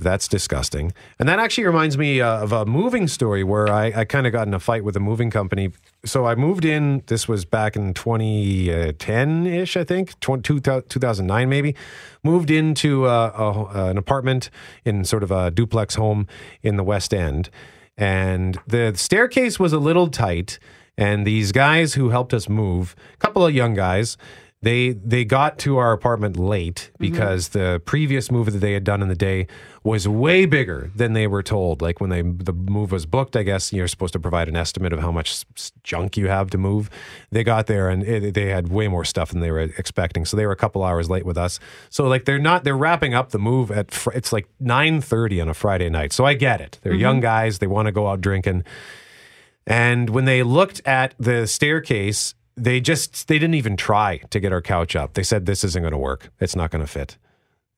That's disgusting. And that actually reminds me uh, of a moving story where I, I kind of got in a fight with a moving company. So I moved in, this was back in 2010 ish, I think, 20, 2009 maybe. Moved into uh, a, an apartment in sort of a duplex home in the West End. And the staircase was a little tight. And these guys who helped us move, a couple of young guys, they they got to our apartment late because the previous move that they had done in the day was way bigger than they were told. Like when they the move was booked, I guess you're supposed to provide an estimate of how much junk you have to move. They got there and it, they had way more stuff than they were expecting, so they were a couple hours late with us. So like they're not they're wrapping up the move at fr- it's like nine thirty on a Friday night. So I get it. They're mm-hmm. young guys. They want to go out drinking. And when they looked at the staircase, they just they didn't even try to get our couch up. They said this isn't going to work. It's not going to fit.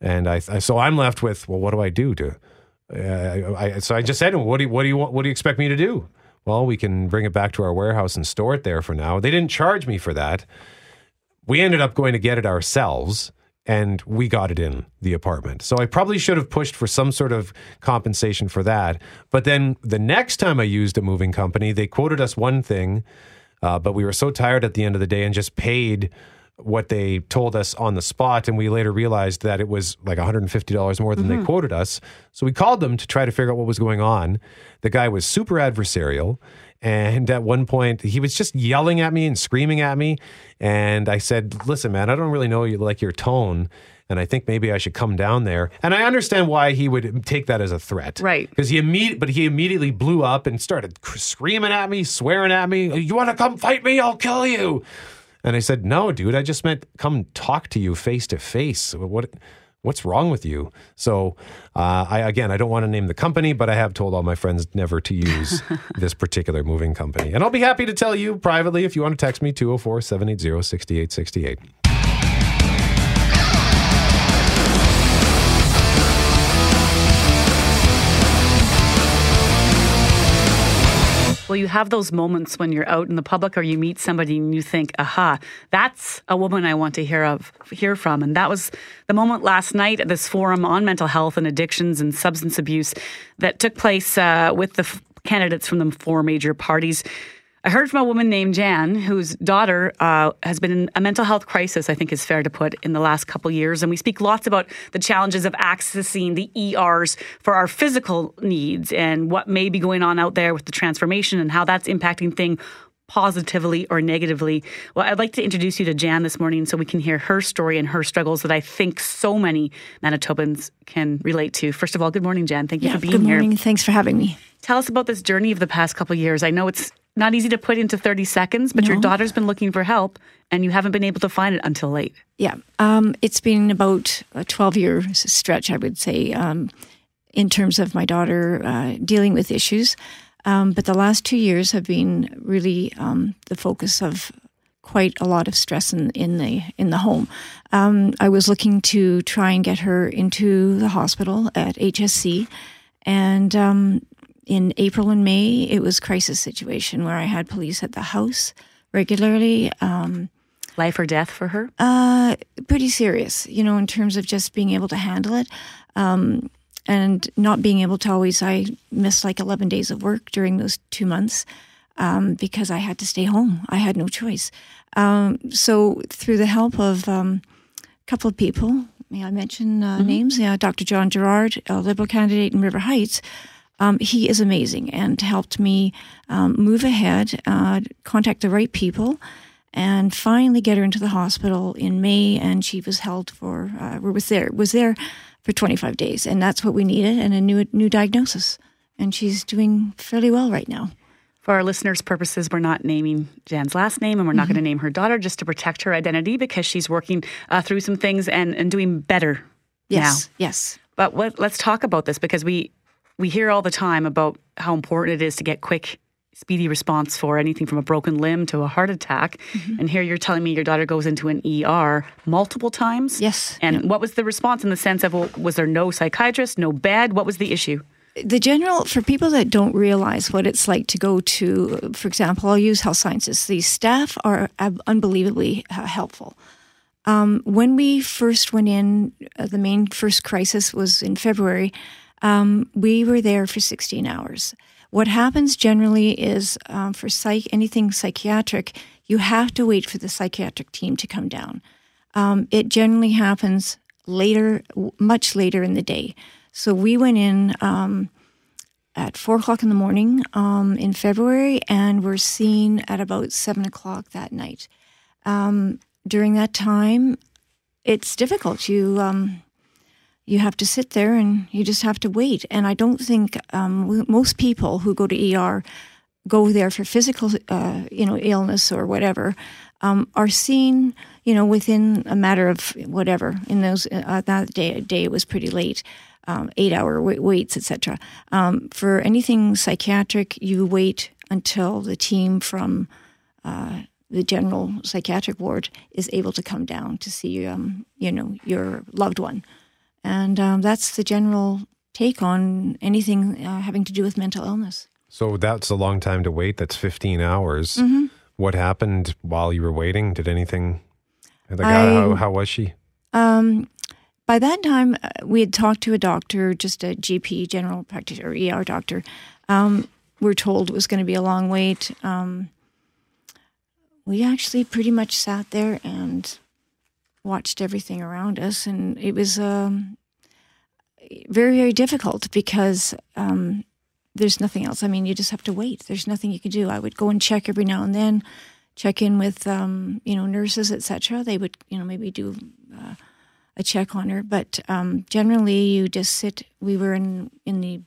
And I, I so I'm left with well, what do I do to? Uh, I, so I just said, what do you, what do you want? What do you expect me to do? Well, we can bring it back to our warehouse and store it there for now. They didn't charge me for that. We ended up going to get it ourselves. and we got it in the apartment. So I probably should have pushed for some sort of compensation for that. But then the next time I used a moving company, they quoted us one thing, uh, but we were so tired at the end of the day and just paid what they told us on the spot. And we later realized that it was like $150 more than they mm-hmm. quoted us. So we called them to try to figure out what was going on. The guy was super adversarial. And at one point, he was just yelling at me and screaming at me. And I said, Listen, man, I don't really know you like your tone. And I think maybe I should come down there. And I understand why he would take that as a threat. Right. Because he immediately, but he immediately blew up and started cr- screaming at me, swearing at me. You want to come fight me? I'll kill you. And I said, No, dude, I just meant come talk to you face to face. What? What's wrong with you? So, uh, I again, I don't want to name the company, but I have told all my friends never to use *laughs* this particular moving company. And I'll be happy to tell you privately if you want to text me 204 Well, you have those moments when you're out in the public or you meet somebody and you think, aha, that's a woman I want to hear of hear from. And that was the moment last night at this forum on mental health and addictions and substance abuse that took place uh, with the f- candidates from the four major parties. I heard from a woman named Jan, whose daughter uh, has been in a mental health crisis, I think is fair to put, in the last couple years. And we speak lots about the challenges of accessing the ERs for our physical needs and what may be going on out there with the transformation and how that's impacting things positively or negatively. Well, I'd like to introduce you to Jan this morning so we can hear her story and her struggles that I think so many Manitobans can relate to. First of all, good morning, Jan. Thank you Yeah, for being here. good here. morning. Thanks for having me. Tell us about this journey of the past couple of years. I know it's not easy to put into 30 seconds, but your daughter's been looking for help and you haven't been able to find it until late. Yeah, um, it's been about a 12 year stretch, I would say, um, in terms of my daughter uh, dealing with issues. Um, but the last two years have been really um, the focus of quite a lot of stress in, in the in the home. Um, I was looking to try and get her into the hospital at HSC, and um, in April and May it was crisis situation where I had police at the house regularly. Um, Life or death for her? uh, pretty serious, you know, in terms of just being able to handle it. Um, and not being able to always, I missed like 11 days of work during those two months um, because I had to stay home. I had no choice. Um, so, through the help of um, a couple of people, may I mention uh, names? Yeah, Dr. Jon Gerrard, a Liberal candidate in River Heights. Um, he is amazing and helped me um, move ahead, uh, contact the right people, and finally get her into the hospital in May. And she was held for, uh, was there, was there for 25 days, and that's what we needed, and a new new diagnosis. And she's doing fairly well right now. For our listeners' purposes, we're not naming Jan's last name and we're not Mm-hmm. going to name her daughter just to protect her identity because she's working uh, through some things and, and doing better Yes, now. yes. But what, let's talk about this because we we hear all the time about how important it is to get quick, speedy response for anything from a broken limb to a heart attack. Mm-hmm. And here you're telling me your daughter goes into an ER multiple times. Yes. And what was the response in the sense of well, was there no psychiatrist, no bed? What was the issue? the general for people that don't realize what it's like to go to for example i'll use health sciences the staff are unbelievably uh, helpful um, when we first went in uh, the main first crisis was in february um, we were there for 16 hours what happens generally is um, for psych anything psychiatric you have to wait for the psychiatric team to come down um, it generally happens later much later in the day so we went in um, at four o'clock in the morning um, in February, and were seen at about seven o'clock that night. Um, during that time, it's difficult. You you have to sit there and you just have to wait. And I don't think um, most people who go to ER go there for physical, uh, you know, illness or whatever, um, are seen, you know, within a matter of whatever. In those uh, that day, day it was pretty late, um, eight hour waits, etc. Um, for anything psychiatric, you wait until the team from uh, the general psychiatric ward is able to come down to see, um, you know, your loved one, and um, that's the general take on anything uh, having to do with mental illness. So that's a long time to wait. That's 15 hours. Mhm. What happened while you were waiting? Did anything, like, I- how, how was she? Um, by that time, uh, we had talked to a doctor, just a GP, general practitioner, ER doctor. Um, we're told it was going to be a long wait. Um, we actually pretty much sat there and watched everything around us, and it was um, very, very difficult because um, there's nothing else. I mean, you just have to wait. There's nothing you can do. I would go and check every now and then, check in with um, you know nurses, etc. They would you know maybe do uh, a check on her, but um, generally you just sit. We were in in the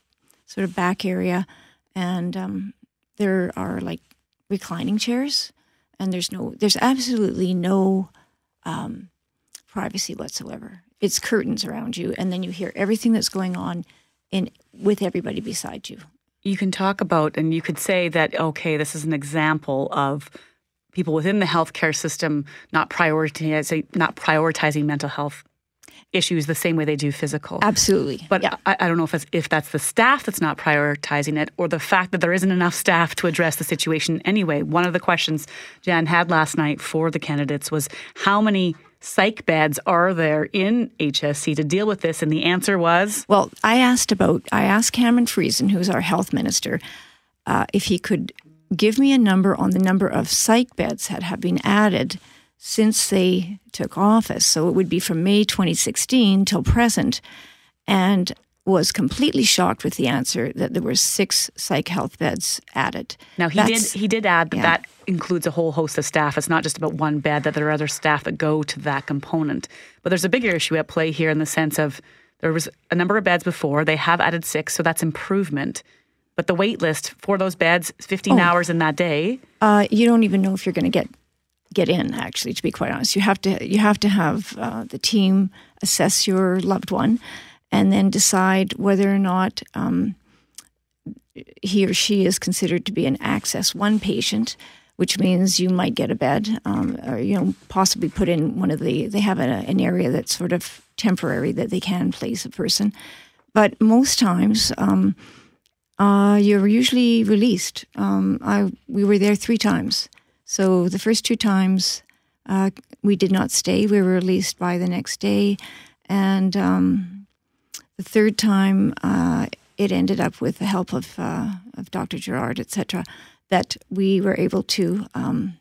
sort of back area, and um, there are like reclining chairs, and there's no there's absolutely no um, privacy whatsoever. It's curtains around you, and then you hear everything that's going on in with everybody beside you. You can talk about, and you could say that, okay, this is an example of people within the healthcare system not prioritizing not prioritizing mental health issues the same way they do physical. Absolutely. But I, I don't know if it's, if that's the staff that's not prioritizing it or the fact that there isn't enough staff to address the situation anyway. One of the questions Jan had last night for the candidates was how many psych beds are there in HSC to deal with this? And the answer was Well, I asked about, I asked Cameron Friesen, who's our health minister, uh, if he could give me a number on the number of psych beds that have been added since they took office. So it would be from May 2016 till present. And was completely shocked with the answer that there were six psych health beds added. Now he That's- did he did add that yeah. that includes a whole host of staff. It's not just about one bed; that there are other staff that go to that component. But there's a bigger issue at play here in the sense of there was a number of beds before. They have added six, so that's improvement. But the wait list for those beds, 15 Oh. hours in that day. Uh, you don't even know if you're going to get get in. Actually, to be quite honest, you have to you have to have uh, the team assess your loved one, and then decide whether or not um, he or she is considered to be an Access One patient, which means you might get a bed, um, or you know possibly put in one of the. They have a, an area that's sort of temporary that they can place a person, but most times. Um, uh, you're usually released. Um, I we were there three times. So the first two times uh, we did not stay. We were released by the next day, and um, the third time uh, it ended up with the help of uh, of Dr. Gerrard, etc. That we were able to um,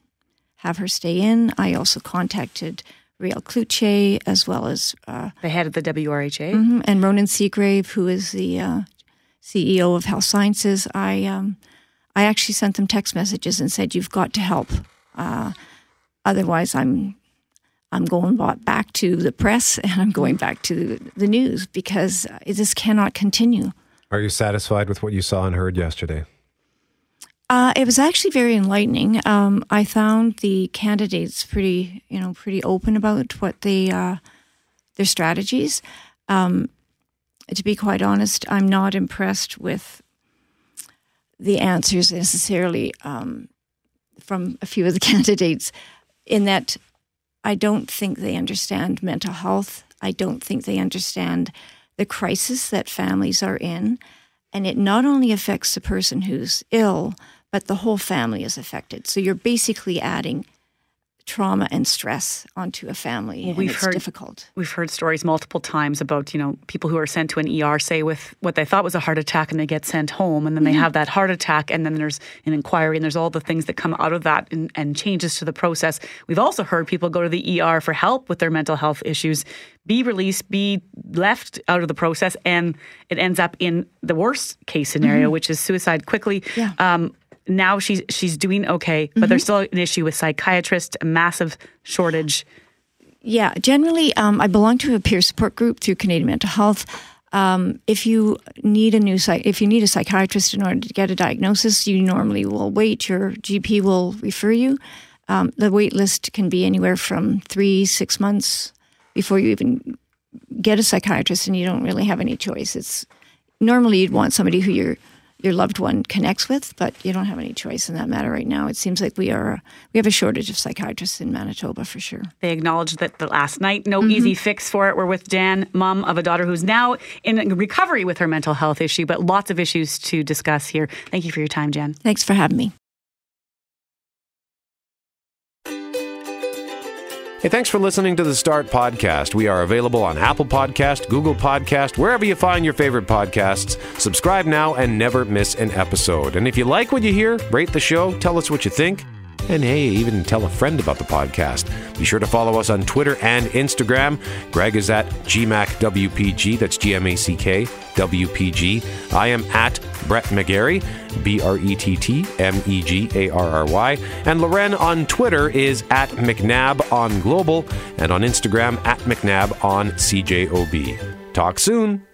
have her stay in. I also contacted Réal Cloutier as well as uh, the head of the WRHA Mhm, and Ronan Segrave, who is the uh, CEO of Health Sciences. I um, I actually sent them text messages and said, "You've got to help. Uh, otherwise, I'm I'm going back to the press *laughs* and I'm going back to the news because this cannot continue." Are you satisfied with what you saw and heard yesterday? Uh, it was actually very enlightening. Um, I found the candidates pretty, you know, pretty open about what they uh, their strategies. Um, to be quite honest, I'm not impressed with the answers necessarily um, from a few of the *laughs* candidates. In that, I don't think they understand mental health. I don't think they understand the crisis that families are in. And it not only affects the person who's ill, but the whole family is affected. So you're basically adding trauma and stress onto a family. and we've it's heard difficult. We've heard stories multiple times about you know people who are sent to an ER, say with what they thought was a heart attack, and they get sent home, and then they Mhm. have that heart attack, and then there's an inquiry, and there's all the things that come out of that, and, and changes to the process. We've also heard people go to the ER for help with their mental health issues, be released, be left out of the process, and it ends up in the worst case scenario, Mhm. which is suicide quickly. Yeah. Um, now she's she's doing okay, but there's Mhm. still an issue with psychiatrists, a massive shortage. Yeah, generally, um, I belong to a peer support group through Canadian Mental Health. Um, if you need a new psych- if you need a psychiatrist in order to get a diagnosis, you normally will wait. Your GP will refer you. Um, the wait list can be anywhere from three six months before you even get a psychiatrist, and you don't really have any choice. It's normally you'd want somebody who your your loved one connects with, but you don't have any choice in that matter right now. It seems like we are we have a shortage of psychiatrists in Manitoba for sure. They acknowledged that the last night, no Mhm. easy fix for it. We're with Dan, mom of a daughter who's now in recovery with her mental health issue, but lots of issues to discuss here. Thank you for your time, Jan. Thanks for having me. Hey, thanks for listening to the Start Podcast. We are available on Apple Podcast, Google Podcast, wherever you find your favorite podcasts. Subscribe now and never miss an episode. And if you like what you hear, rate the show, tell us what you think. And hey, even tell a friend about the podcast. Be sure to follow us on Twitter and Instagram. Greg is at GMACKWPG, that's G M A C K WPG. I am at Brett McGarry, B R E T T M E G A R R Y. And Loren on Twitter is at McNab on Global and on Instagram at McNab on CJOB. Talk soon.